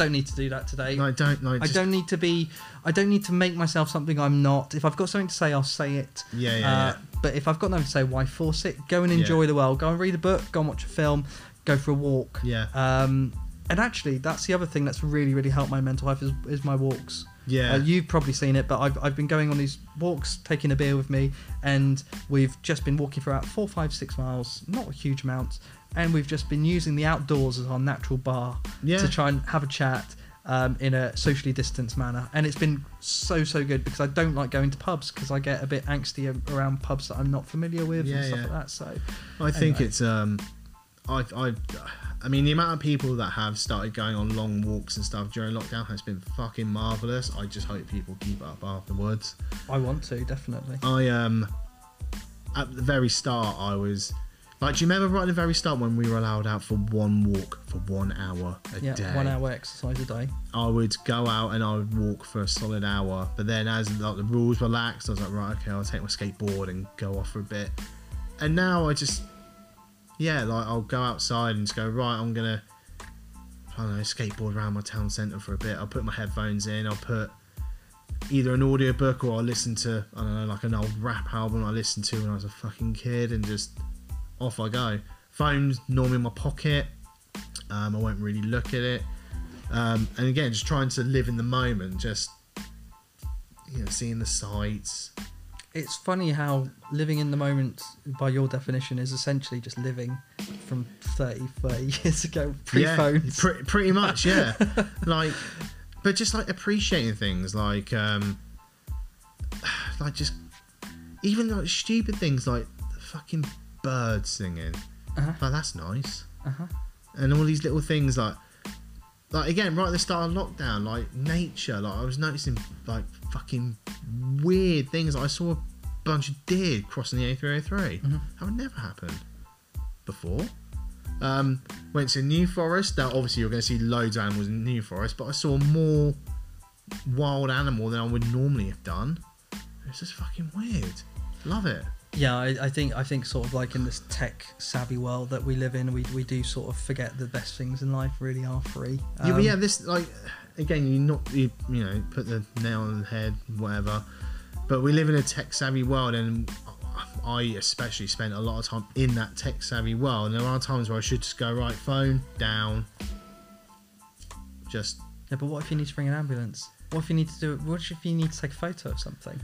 Don't need to do that today. No, I don't. No, I just, don't need to be. I don't need to make myself something I'm not. If I've got something to say, I'll say it. Yeah, yeah, Uh, yeah. But if I've got nothing to say, why force it? Go and enjoy Yeah. the world. Go and read a book. Go and watch a film. Go for a walk. Yeah. Um, and actually, that's the other thing that's really, really helped my mental health is, is my walks. Yeah. Uh, you've probably seen it, but I've, I've been going on these walks, taking a beer with me, and we've just been walking for about four, five, six miles, not a huge amount, and we've just been using the outdoors as our natural bar Yeah. to try and have a chat um, in a socially distanced manner. And it's been so, so good because I don't like going to pubs because I get a bit angsty around pubs that I'm not familiar with Yeah, and stuff yeah. like that. So I think it's um, I I I mean the amount of people that have started going on long walks and stuff during lockdown has been fucking marvelous. I just hope people keep up afterwards. I want to, definitely. I um, at the very start I was. Like, do you remember right at the very start when we were allowed out for one walk for one hour a Yeah, day? one hour exercise a day. I would go out and I would walk for a solid hour. But then as like the rules relaxed, I was like, right, okay, I'll take my skateboard and go off for a bit. And now I just, yeah, like I'll go outside and just go, right, I'm gonna, I don't know, skateboard around my town centre for a bit. I'll put my headphones in. I'll put either an audiobook or I'll listen to, I don't know, like an old rap album I listened to when I was a fucking kid and just off I go. Phone's normally in my pocket. Um, I won't really look at it. Um, and again, just trying to live in the moment, just you know, seeing the sights. It's funny how living in the moment, by your definition, is essentially just living from 30, 30 years ago, pre yeah, phones. pre- pretty much, yeah. like, but just like appreciating things, like, um, like just even like stupid things, like the fucking birds singing. Uh-huh. Like that's nice. Uh-huh. And all these little things, like, like again, right at the start of lockdown, like nature, like I was noticing like fucking weird things. I saw a bunch of deer crossing the A303. Mhm. That would never happen before. Um, went to New Forest. Now, obviously, you're going to see loads of animals in New Forest, but I saw more wild animal than I would normally have done. It's just fucking weird. Love it. Yeah, I, I think I think sort of like in this tech savvy world that we live in, we, we do sort of forget the best things in life really are free. yeah, but Um, yeah, this like again, you not you you know put the nail on the head, whatever. But we live in a tech savvy world, and I especially spent a lot of time in that tech savvy world. And there are times where I should just go right, phone down, just yeah, but what if you need to bring an ambulance? What if you need to do? What if you need to take a photo of something?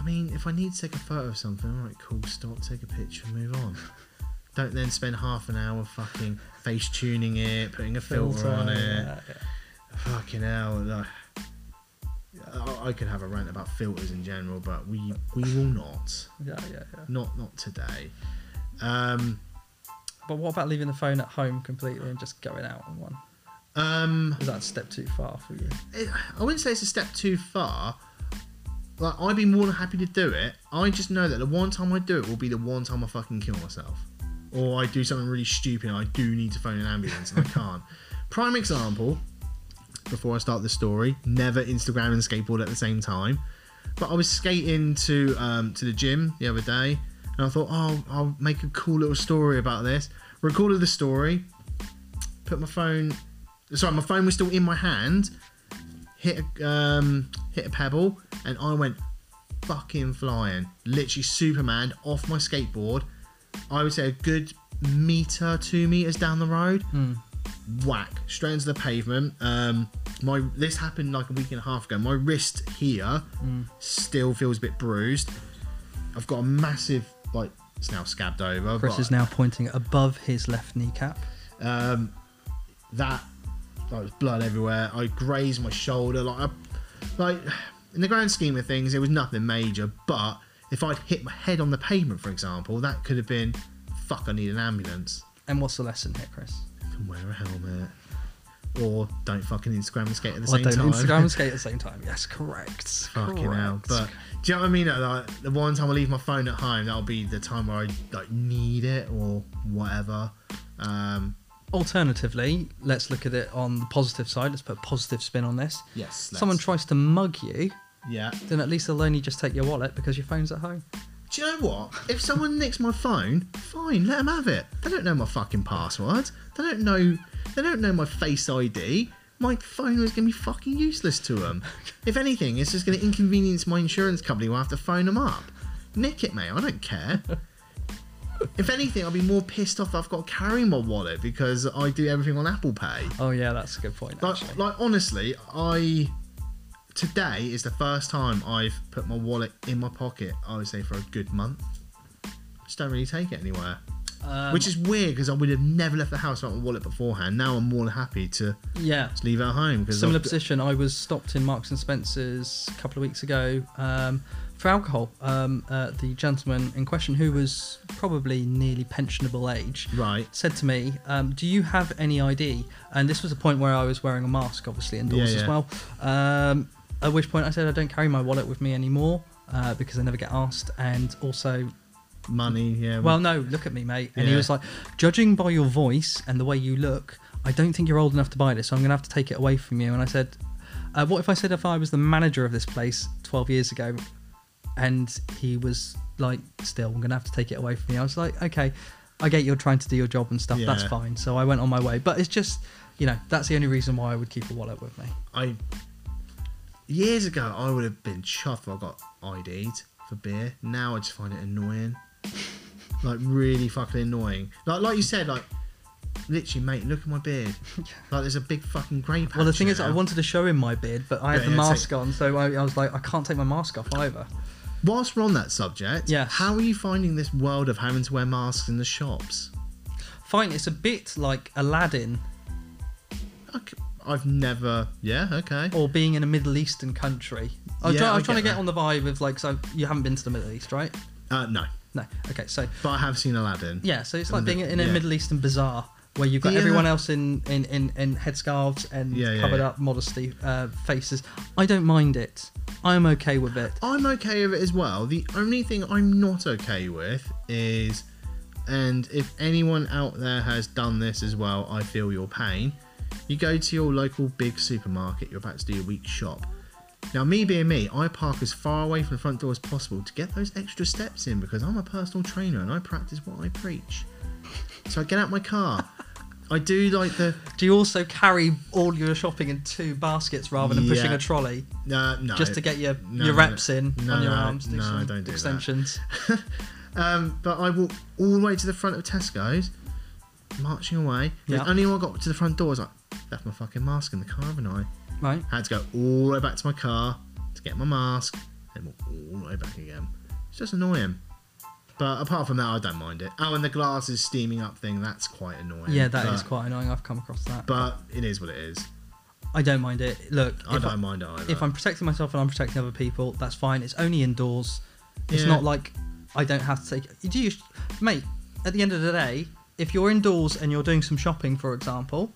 I mean, if I need to take a photo of something, alright, cool, stop, take a picture, and move on. Don't then spend half an hour fucking face tuning it, putting a filter, on it. yeah, yeah. Fucking hell. Like, I, I could have a rant about filters in general, but we we will not. Yeah, yeah, yeah. Not not today. Um, But what about leaving the phone at home completely and just going out on one? Um, Is that a step too far for you? it, I wouldn't say it's a step too far. Like I'd be more than happy to do it. I just know that the one time I do it will be the one time I fucking kill myself, or I do something really stupid. and I do need to phone an ambulance and I can't. Prime example. Before I start the story, never Instagram and skateboard at the same time. But I was skating to um, to the gym the other day, and I thought, oh, I'll make a cool little story about this. Recorded the story, put my phone. Sorry, my phone was still in my hand. Hit a um, hit a pebble, and I went fucking flying. Literally Superman off my skateboard. I would say a good meter, two meters down the road. Whack straight into the pavement. Um, my this happened like a week and a half ago. My wrist here still feels a bit bruised. I've got a massive like it's now scabbed over. Chris but- is now pointing above his left kneecap. um, that like was blood everywhere. I grazed my shoulder. Like, I, like in the grand scheme of things, it was nothing major. But if I'd hit my head on the pavement, for example, that could have been fuck. I need an ambulance. And what's the lesson here, Chris? You can Wear a helmet, or don't fucking Instagram and skate at the Or same don't time. Instagram and skate at the same time. Yes, correct. Fucking hell. But do you know what I mean? Like, the one time I leave my phone at home, that'll be the time where I like need it or whatever. Um, Alternatively, let's look at it on the positive side. Let's put a positive spin on this. yes. Someone let's- tries to mug you, Yeah. then at least they'll only just take your wallet because your phone's at home. Do you know what? If someone nicks my phone, fine, let them have it. They don't know my fucking password. They don't know. They don't know my face ID. My phone is going to be fucking useless to them. If anything, it's just going to inconvenience my insurance company. We'll have to phone them up. Nick it, mate. I don't care. If anything, I'll be more pissed off. I've got to carry my wallet because I do everything on Apple Pay. Oh yeah, that's a good point. Like, Actually. like honestly, I today is the first time I've put my wallet in my pocket. I would say for a good month. Just don't really take it anywhere, Um, which is weird because I would have never left the house without my wallet beforehand. Now I'm more than happy to yeah, just leave it at home because similar I've- position. I was stopped in Marks and Spencers a couple of weeks ago um, for alcohol. Um, uh, the gentleman in question, who was probably nearly pensionable age, Right. said to me, um, "Do you have any ID?" And this was a point where I was wearing a mask, obviously indoors Yeah, as well. Um, at which point I said, "I don't carry my wallet with me anymore." Uh, because I never get asked, and also Money, yeah. Well, no, look at me, mate. And he was like, judging by your voice and the way you look, I don't think you're old enough to buy this, so I'm going to have to take it away from you. And I said, uh, what if I said if I was the manager of this place 12 years ago? And he was like, still, I'm to have to take it away from you. I was like, okay, I get you're trying to do your job and stuff. That's fine. So I went on my way. But it's just, you know, that's the only reason why I would keep a wallet with me. I years ago I would have been chuffed if I got ID'd for beer. Now I just find it annoying, like really fucking annoying. Like like you said, like literally, mate, look at my beard. Like there's a big fucking grey patch. Well, the thing is, I wanted to show him my beard, but I had Yeah, the yeah, mask take- on, so I, I was like, I can't take my mask off either. Whilst we're on that subject, Yes. how are you finding this world of having to wear masks in the shops? Fine, it's a bit like Aladdin I've never. Yeah, okay. or being in a Middle Eastern country. I was, Yeah, try- I I was trying to get that. on the vibe of like, so you haven't been to the Middle East, right? Uh, no, No. Okay, so but I have seen Aladdin. yeah, so it's like being in a yeah. Middle Eastern bazaar where you've got The, uh, everyone else in in in, in headscarves and Yeah, yeah, covered yeah. up modesty uh, faces. I don't mind it. I'm okay with it. I'm okay with it as well. The only thing I'm not okay with is, and if anyone out there has done this as well, I feel your pain. You go to your local big supermarket, you're about to do your week shop. Now, me being me, I park as far away from the front door as possible to get those extra steps in because I'm a personal trainer and I practice what I preach. So I get out my car. I do like the Do you also carry all your shopping in two baskets rather than pushing Yeah. a trolley no, no just to get your no, your no, reps in no, on your no, arms? Do no, some I don't do that. extensions. Um, but I walked all the way to the front of Tesco's, marching away. Yeah. The only when I got to the front door, I was like, left my fucking mask in the car, haven't I? Right. Had to go all the way back to my car to get my mask, and walk all the way back again. It's just annoying. But apart from that, I don't mind it. Oh, and the glasses steaming up thing, that's quite annoying. Yeah, that but, is quite annoying. I've come across that. But it is what it is. I don't mind it. Look, I if don't mind it either. if I'm protecting myself and I'm protecting other people, that's fine. It's only indoors. It's Yeah. not like I don't have to take. You mate. At the end of the day, if you're indoors and you're doing some shopping, for example,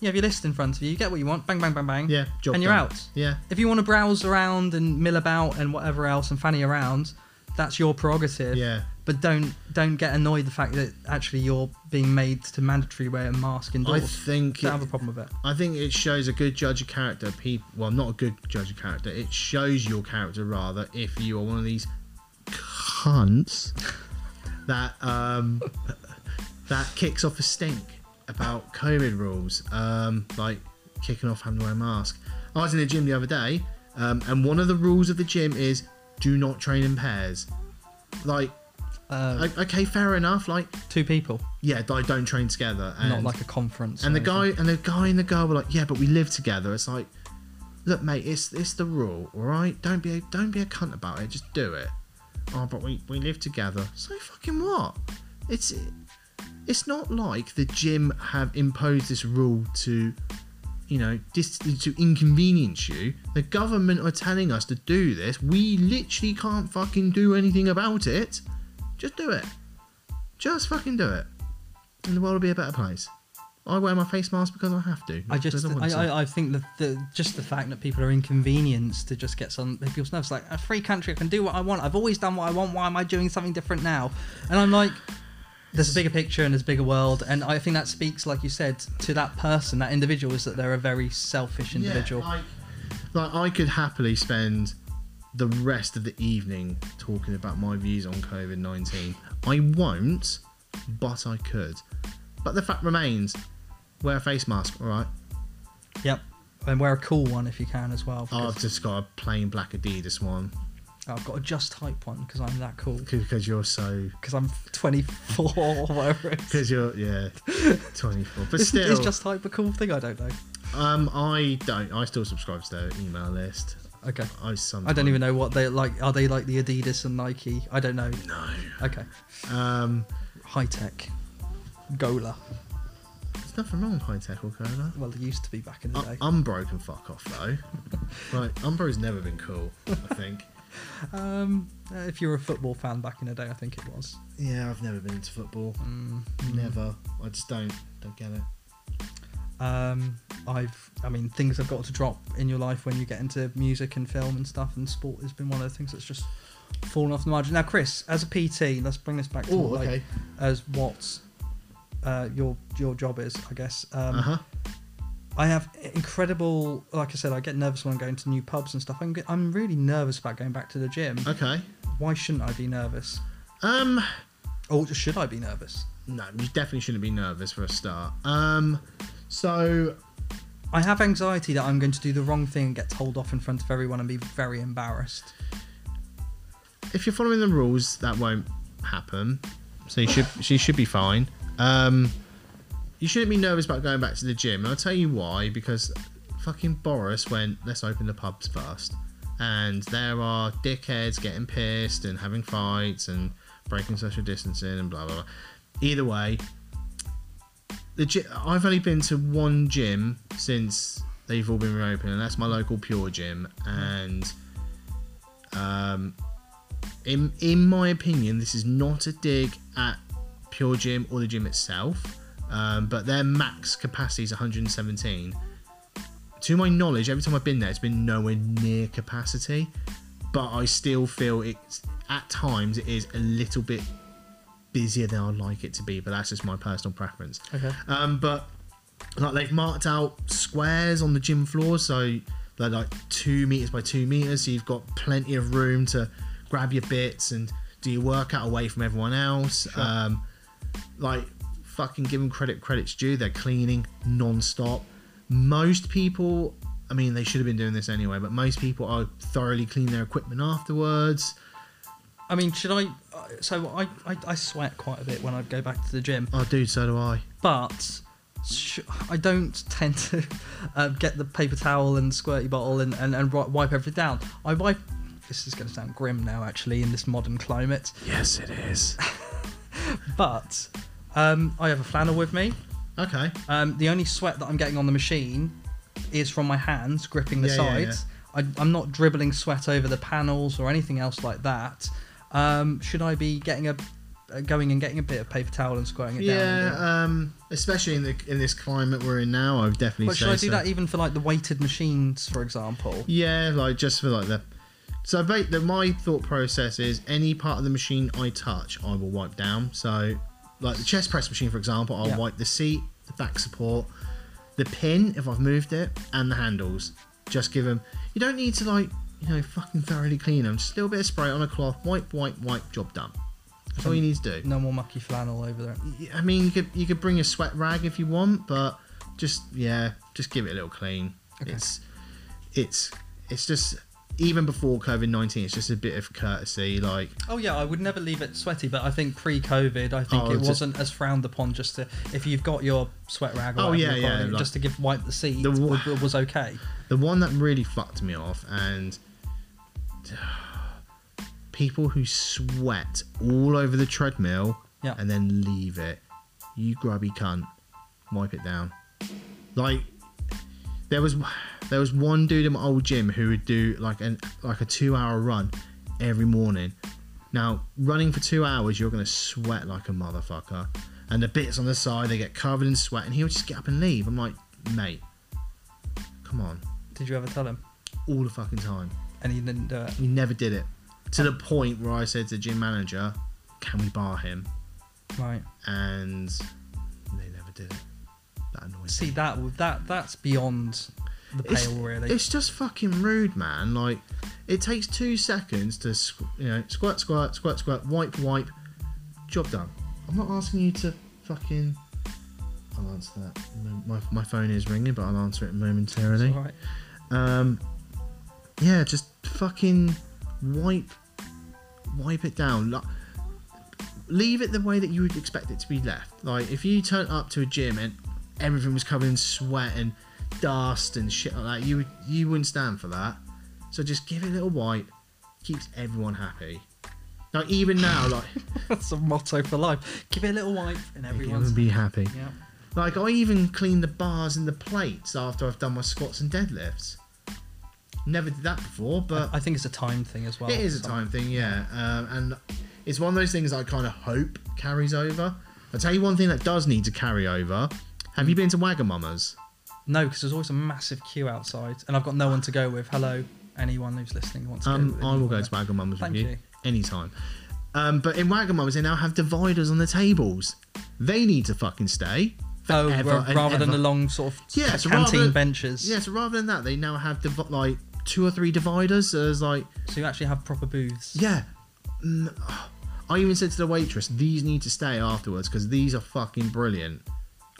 You have your list in front of you. You get what you want. Bang, bang, bang, bang. Yeah, job and you're done. out. Yeah, If you want to browse around and mill about and whatever else and fanny around, that's your prerogative. yeah. But don't don't get annoyed the fact that actually you're being made to mandatory wear a mask I indoors. think don't it, have a problem with it. I think it shows a good judge of character. People, well, not a good judge of character. It shows your character rather if you are one of these cunts that um that kicks off a stink about COVID rules, um, like kicking off having to wear a mask. I was in the gym the other day, um, and one of the rules of the gym is do not train in pairs. Like, Uh, okay, fair enough. Like, two people, yeah, I don't train together. And not like a conference. and the guy and the guy and the girl were like, "Yeah, but we live together." It's like, look, mate, it's it's the rule, all right? Don't be a, don't be a cunt about it. Just do it. Oh, but we we live together. So fucking what? It's it's not like the gym have imposed this rule to, you know, dis- to inconvenience you. The government are telling us to do this. We literally can't fucking do anything about it. Just do it. Just fucking do it. And the world will be a better place. I wear my face mask because I have to. I just, I, to. I, I think that the just the fact that people are inconvenienced to just get some people's nerves. Like a free country, I can do what I want. I've always done what I want. Why am I doing something different now? And I'm like, there's a bigger picture and there's a bigger world. And I think that speaks, like you said, to that person, that individual, is that they're a very selfish individual. Yeah, like, like I could happily spend the rest of the evening talking about my views on COVID nineteen. I won't, but I could. But the fact remains, wear a face mask, all right? Yep. And wear a cool one if you can as well. I've just got a plain black Adidas one I've got a Just Hype one because I'm that cool. because you're so Because I'm 24 or whatever because you're yeah twenty four. But Is, still, is Just Hype a cool thing? I don't know. um, I don't. I still subscribe to their email list. Okay. I sometimes I don't even know what they like. Are they like the Adidas and Nike? I don't know. No. Okay. Um, Hi-Tec. Gola. there's nothing wrong with Hi-Tec or Gola. Well, it used to be back in the Uh, day. Umbro can fuck off though. right, Umbro's never been cool. I think. Um, if you're a football fan back in the day, I think it was. Yeah, I've never been into football. Mm, Never. I just don't don't get it. Um, I've. I mean, things have got to drop in your life when you get into music and film and stuff, and sport has been one of the things that's just fallen off the margin. Now, Chris, as a PT, let's bring this back to Oh, like, okay. as what uh, your your job is, I guess. Um, Uh huh. I have incredible, like I said, I get nervous when I'm going to new pubs and stuff. I'm, I'm really nervous about going back to the gym. Okay. Why shouldn't I be nervous? Um, Or should I be nervous? no, you definitely shouldn't be nervous for a start. Um, so I have anxiety that I'm going to do the wrong thing and get told off in front of everyone and be very embarrassed. if you're following the rules, that won't happen. So you should she should be fine. Um, you shouldn't be nervous about going back to the gym, and I'll tell you why. Because fucking Boris went, let's open the pubs first, and there are dickheads getting pissed and having fights and breaking social distancing and blah blah blah. Either way, the gy- I've only been to one gym since they've all been reopened, and that's my local Pure Gym, and um, in in my opinion, this is not a dig at Pure Gym or the gym itself, um, but their max capacity is 117. To my knowledge, every time I've been there, it's been nowhere near capacity, but I still feel it's at times it is a little bit busier than I'd like it to be. But that's just my personal preference. Okay. Um, but like they've marked out squares on the gym floor, so they're like two meters by two meters. So you've got plenty of room to grab your bits and do your workout away from everyone else. Um, like fucking give them credit credits due. They're cleaning non-stop. Most people, I mean, they should have been doing this anyway, but most people are thoroughly clean their equipment afterwards. I mean, should I? uh, So I, I, I sweat quite a bit when I go back to the gym, Oh, dude, so do I. but sh- I don't tend to uh, get the paper towel and squirty bottle and, and, and wi- wipe everything down. I wipe. This is going to sound grim now, actually, in this modern climate. Yes, it is. But um, I have a flannel with me. Okay. Um, the only sweat that I'm getting on the machine is from my hands gripping the Yeah, yeah, sides. I, I'm not dribbling sweat over the panels or anything else like that. Um, should I be getting a going and getting a bit of paper towel and squaring it down. doing it. Yeah, um, especially in the in this climate we're in now, I would definitely But should I do so. that even for like the weighted machines, for example? Yeah, like just for like the. So the, my thought process is any part of the machine I touch, I will wipe down. So, like the chest press machine, for example, I'll Yeah. wipe the seat, the back support, the pin if I've moved it, and the handles. Just give them. You don't need to like you know fucking thoroughly clean them. Just a little bit of spray on a cloth, wipe, wipe, wipe, job done. That's all you need to do. No more mucky flannel over there. I mean, you could you could bring a sweat rag if you want, but just yeah, just give it a little clean. Okay. It's it's it's just even before COVID nineteen, it's just a bit of courtesy. Like Oh yeah, I would never leave it sweaty, but I think pre-COVID, I think Oh, it just- wasn't as frowned upon. Just to if you've got your sweat rag, or Oh, whatever yeah, yeah, it, like- just to give wipe the seat The wa- was, was okay. the one that really fucked me off, and people who sweat all over the treadmill Yeah. and then leave it. You grubby cunt, wipe it down. Like there was there was one dude in my old gym who would do like an like a two hour run every morning. Now running for two hours, you're gonna sweat like a motherfucker, and the bits on the side they get covered in sweat, and he would just get up and leave. I'm like, mate, come on, Did you ever tell him? all the fucking time. And he didn't do it. He never did it. To the point where I said to the gym manager, "Can we bar him?" Right. And they never did it. That annoys See me. that that that's beyond the It's, pale, really. it's just fucking rude, man. Like, it takes two seconds to, squ- you know, squirt, squirt, squirt, squirt, wipe, wipe, job done. I'm not asking you to fucking. I'll answer that. My, my phone is ringing, but I'll answer it momentarily. It's all right. Um, yeah, just fucking wipe, wipe it down. Like, leave it the way that you would expect it to be left. Like if you turn up to a gym and everything was covered in sweat and dust and shit like that, you you wouldn't stand for that. So just give it a little wipe. Keeps everyone happy. Like even now, like That's a motto for life. Give it a little wipe, and everyone everyone's be happy. yeah. Like I even clean the bars and the plates after I've done my squats and deadlifts. Never did that before, but I think it's a time thing as well. It is a so- time thing, yeah. Um, and it's one of those things I kind of hope carries over. I'll tell you one thing that does need to carry over. Have you been to Wagamama's? No, because there's always a massive queue outside, and I've got no one to go with. Hello, anyone who's listening who wants to go. Um, with I will go to Wagamama's with you, you. anytime. Um, but in Wagamama's, they now have dividers on the tables. They need to fucking stay. Oh, forever ra- and rather than ever. the long sort of Yeah, so rather canteen than- benches. Yeah, so rather than that, they now have div- like two or three dividers. So there's like So you actually have proper booths. Yeah. Mm, I even said to the waitress, these need to stay afterwards because these are fucking brilliant.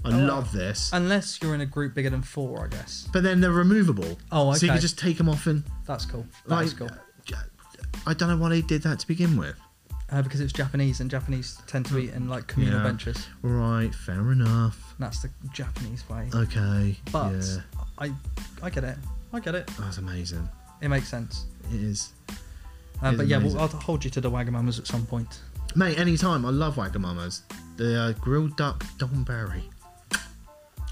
I Oh, love this. Unless you're in a group bigger than four, I guess. But then they're removable. Oh, So you okay. can just take them off and That's cool. like. That's cool. I don't know why they did that to begin with. Uh, because it's Japanese, and Japanese tend to eat in like communal Yeah. benches. Right, fair enough. That's the Japanese way. Okay. But yeah, I, I get it. I get it. that's amazing. It makes sense. It is. Uh, It but yeah, amazing. well, I'll hold you to the Wagamamas at some point. Mate, anytime. I love Wagamama's. The uh, grilled duck Donberry.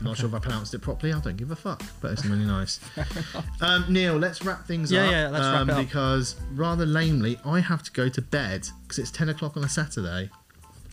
Not sure if I pronounced it properly. I don't give a fuck, but it's really nice. um, Neil, let's wrap things Yeah, up. yeah, let's wrap um, it up. Because rather lamely, I have to go to bed because it's ten o'clock on a Saturday.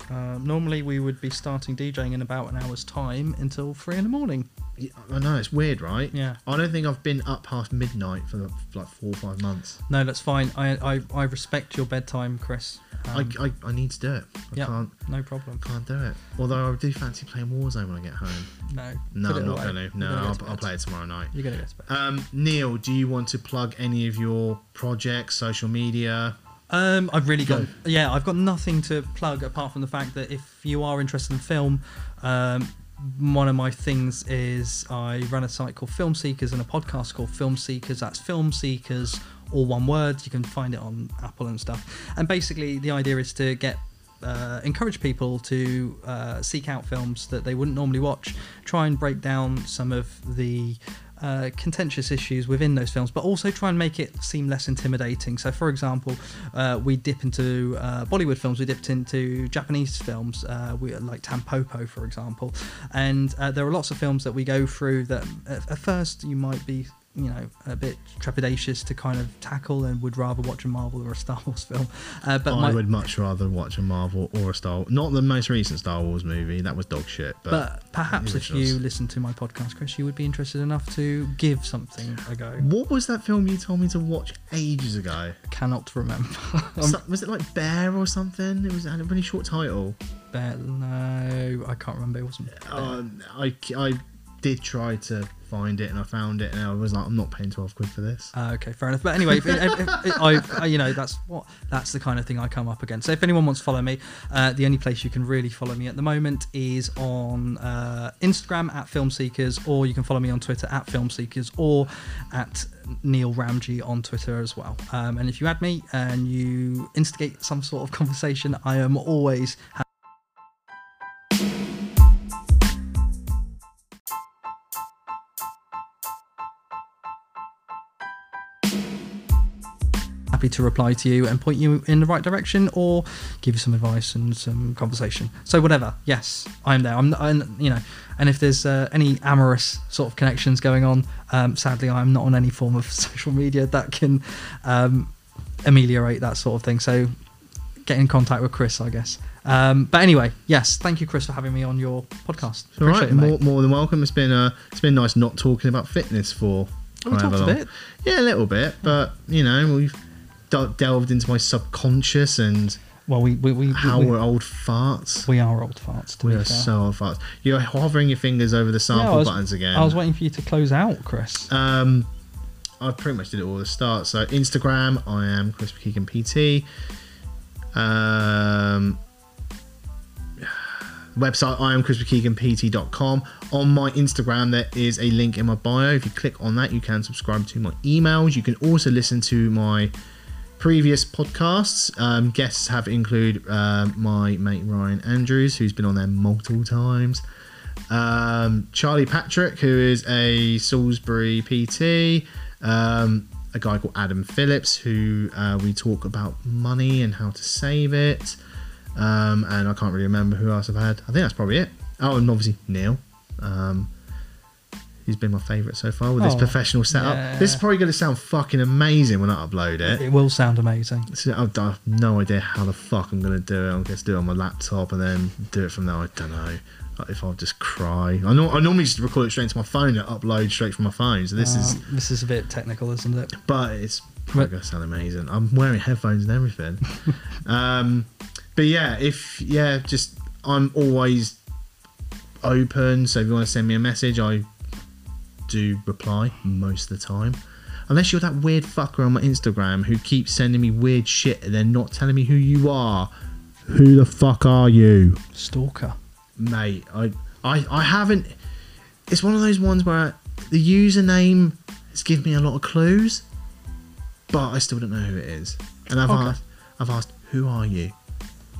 Uh, normally we would be starting DJing in about an hour's time until three in the morning. Yeah, I know it's weird, right? Yeah. I don't think I've been up past midnight for like four or five months. No, that's fine. I I, I respect your bedtime, Chris. Um, I, I, I need to do it. I yeah, can't no problem. can't do it. Although I do fancy playing Warzone when I get home. No, No, I'm not away. to. No, gonna I'll, to I'll play it tomorrow night. You're gonna go to bed. Um, Neil, do you want to plug any of your projects, social media? Um, I've really got Go. yeah, I've got nothing to plug apart from the fact that if you are interested in film, um, one of my things is I run a site called Film Seekers and a podcast called Film Seekers. That's Film Seekers, all one word. You can find it on Apple and stuff. And basically, the idea is to get uh, encourage people to uh, seek out films that they wouldn't normally watch, try and break down some of the uh, contentious issues within those films, but also try and make it seem less intimidating. So, for example, uh, we dip into uh, Bollywood films, we dipped into Japanese films, uh, we like Tampopo, for example, and uh, there are lots of films that we go through that at, at first you might be you know a bit trepidatious to kind of tackle and would rather watch a Marvel or a Star Wars film. Uh, but I my, would much rather watch a Marvel or a Star not the most recent Star Wars movie. That was dog shit. But, but perhaps if you listen to my podcast, Chris, you would be interested enough to give something a go. what was that film you told me to watch ages ago? I Cannot remember. So- was it like Bear or something? It was had a really short title. Bear, no, I can't remember. It wasn't. Bear. Um, I, I did try to find it and I found it and I was like, I'm not paying 12 quid for this. Uh, okay, fair enough. But anyway, if, if, if, I, I- you know, that's what that's the kind of thing I come up against. So if anyone wants to follow me, uh, the only place you can really follow me at the moment is on uh, Instagram at Film Seekers, or you can follow me on Twitter at Film Seekers, or at Neil Ramjee on Twitter as well. Um, and if you add me and you instigate some sort of conversation, I am always happy to reply to you and point you in the right direction or give you some advice and some conversation. So whatever, yes, I'm there. I'm, I'm you know, and if there's uh, any amorous sort of connections going on, um, sadly I'm not on any form of social media that can um, ameliorate that sort of thing. So get in contact with Chris, I guess. Um, but anyway, yes, thank you, Chris, for having me on your podcast. It's all right, Appreciate it, more, more than welcome. It's been uh, it's been nice not talking about fitness for. Oh, we however talked a bit. Yeah, a little bit, but you know we've del- delved into my subconscious and Well, we we we, how we, we're old farts. we are old farts. We are fair. so old farts. You're hovering your fingers over the sample I was- buttons again. I was waiting for you to close out, Chris. Um, I pretty much did it all at the start. So Instagram, I am Chris McKeegan PT. Um, website, I am chrismckeeganpt.com. On my Instagram, there is a link in my bio. If you click on that, you can subscribe to my emails. You can also listen to my previous podcasts. Um, guests have include um, my mate Ryan Andrews, who's been on there multiple times. Um, Charlie Patrick, who is a Salisbury PT. Um, a guy called Adam Phillips, who uh, we talk about money and how to save it. Um, and I can't really remember who else I've had. I think that's probably it. Oh, and obviously Neil. Um, he's been my favourite so far with this Oh, professional setup. yeah. This is probably going to sound fucking amazing when I upload it. It will sound amazing. So I've, I have no idea how the fuck I'm gonna do it. I'm gonna do it on my laptop and then do it from there. I don't know. Like, If I'll just cry, I know I normally just record it straight into my phone and upload straight from my phone. So this is, Uh, this is a bit technical, isn't it? but it's probably But- gonna sound amazing. I'm wearing headphones and everything. um, but yeah, if yeah, just I'm always open. So if you want to send me a message, I do reply most of the time. Unless you're that weird fucker on my Instagram who keeps sending me weird shit and then not telling me who you are. Who the fuck are you? Stalker. Mate, I I, I haven't it's one of those ones where the username has given me a lot of clues, but I still don't know who it is. And I've Okay. asked I've asked, who are you?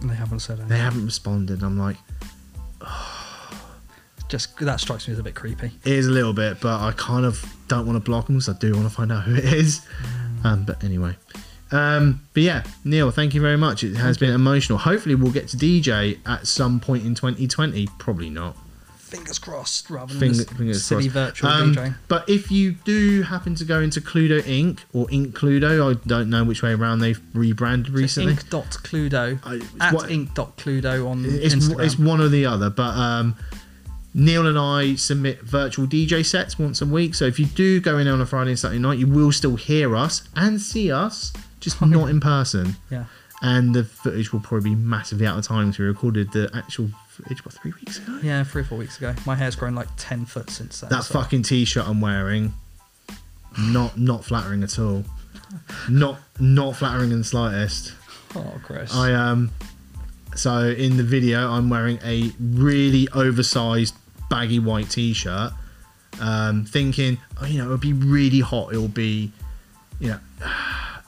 And they haven't said anything. They haven't responded. I'm like, Just that strikes me as a bit creepy. it is a little bit, but I kind of don't want to block them because I do want to find out who it is. Um, but anyway. Um, but yeah, Neil, thank you very much. It has been emotional. Hopefully, we'll get to DJ at some point in 2020. Probably not. Fingers crossed, rather than Finger, silly crossed. virtual Um, DJ. But if you do happen to go into Cluedo Inc. or Ink Cluedo, I don't know which way around they've rebranded recently. Ink.cluedo I- at what- ink.cluedo on it's, Instagram. it's one or the other, but um, Neil and I submit virtual DJ sets once a week. So if you do go in on a Friday and Saturday night, you will still hear us and see us, just not in person. yeah. And the footage will probably be massively out of time because we recorded the actual footage what three weeks ago. Yeah, three or four weeks ago. My hair's grown like 10 foot since then. That so- fucking t-shirt I'm wearing, not not flattering at all. Not not flattering in the slightest. Oh, Chris. I um so in the video I'm wearing a really oversized baggy white t-shirt um thinking oh you know it'll be really hot it'll be you know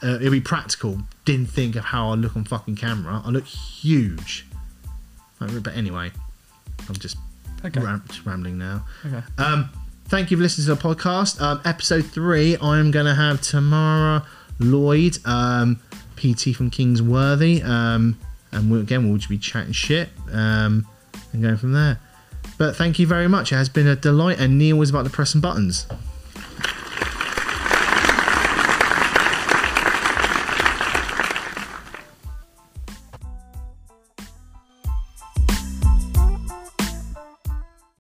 uh, it'll be practical didn't think of how I look on fucking camera I look huge but anyway I'm just, Okay. ram- rambling now okay. um, thank you for listening to the podcast. Um, episode three, I am going to have Tamara Lloyd, um, PT from Kingsworthy, um, and we'll, again we'll just be chatting shit um, and going from there. But thank you very much. It has been a delight, and Neil was about to press some buttons.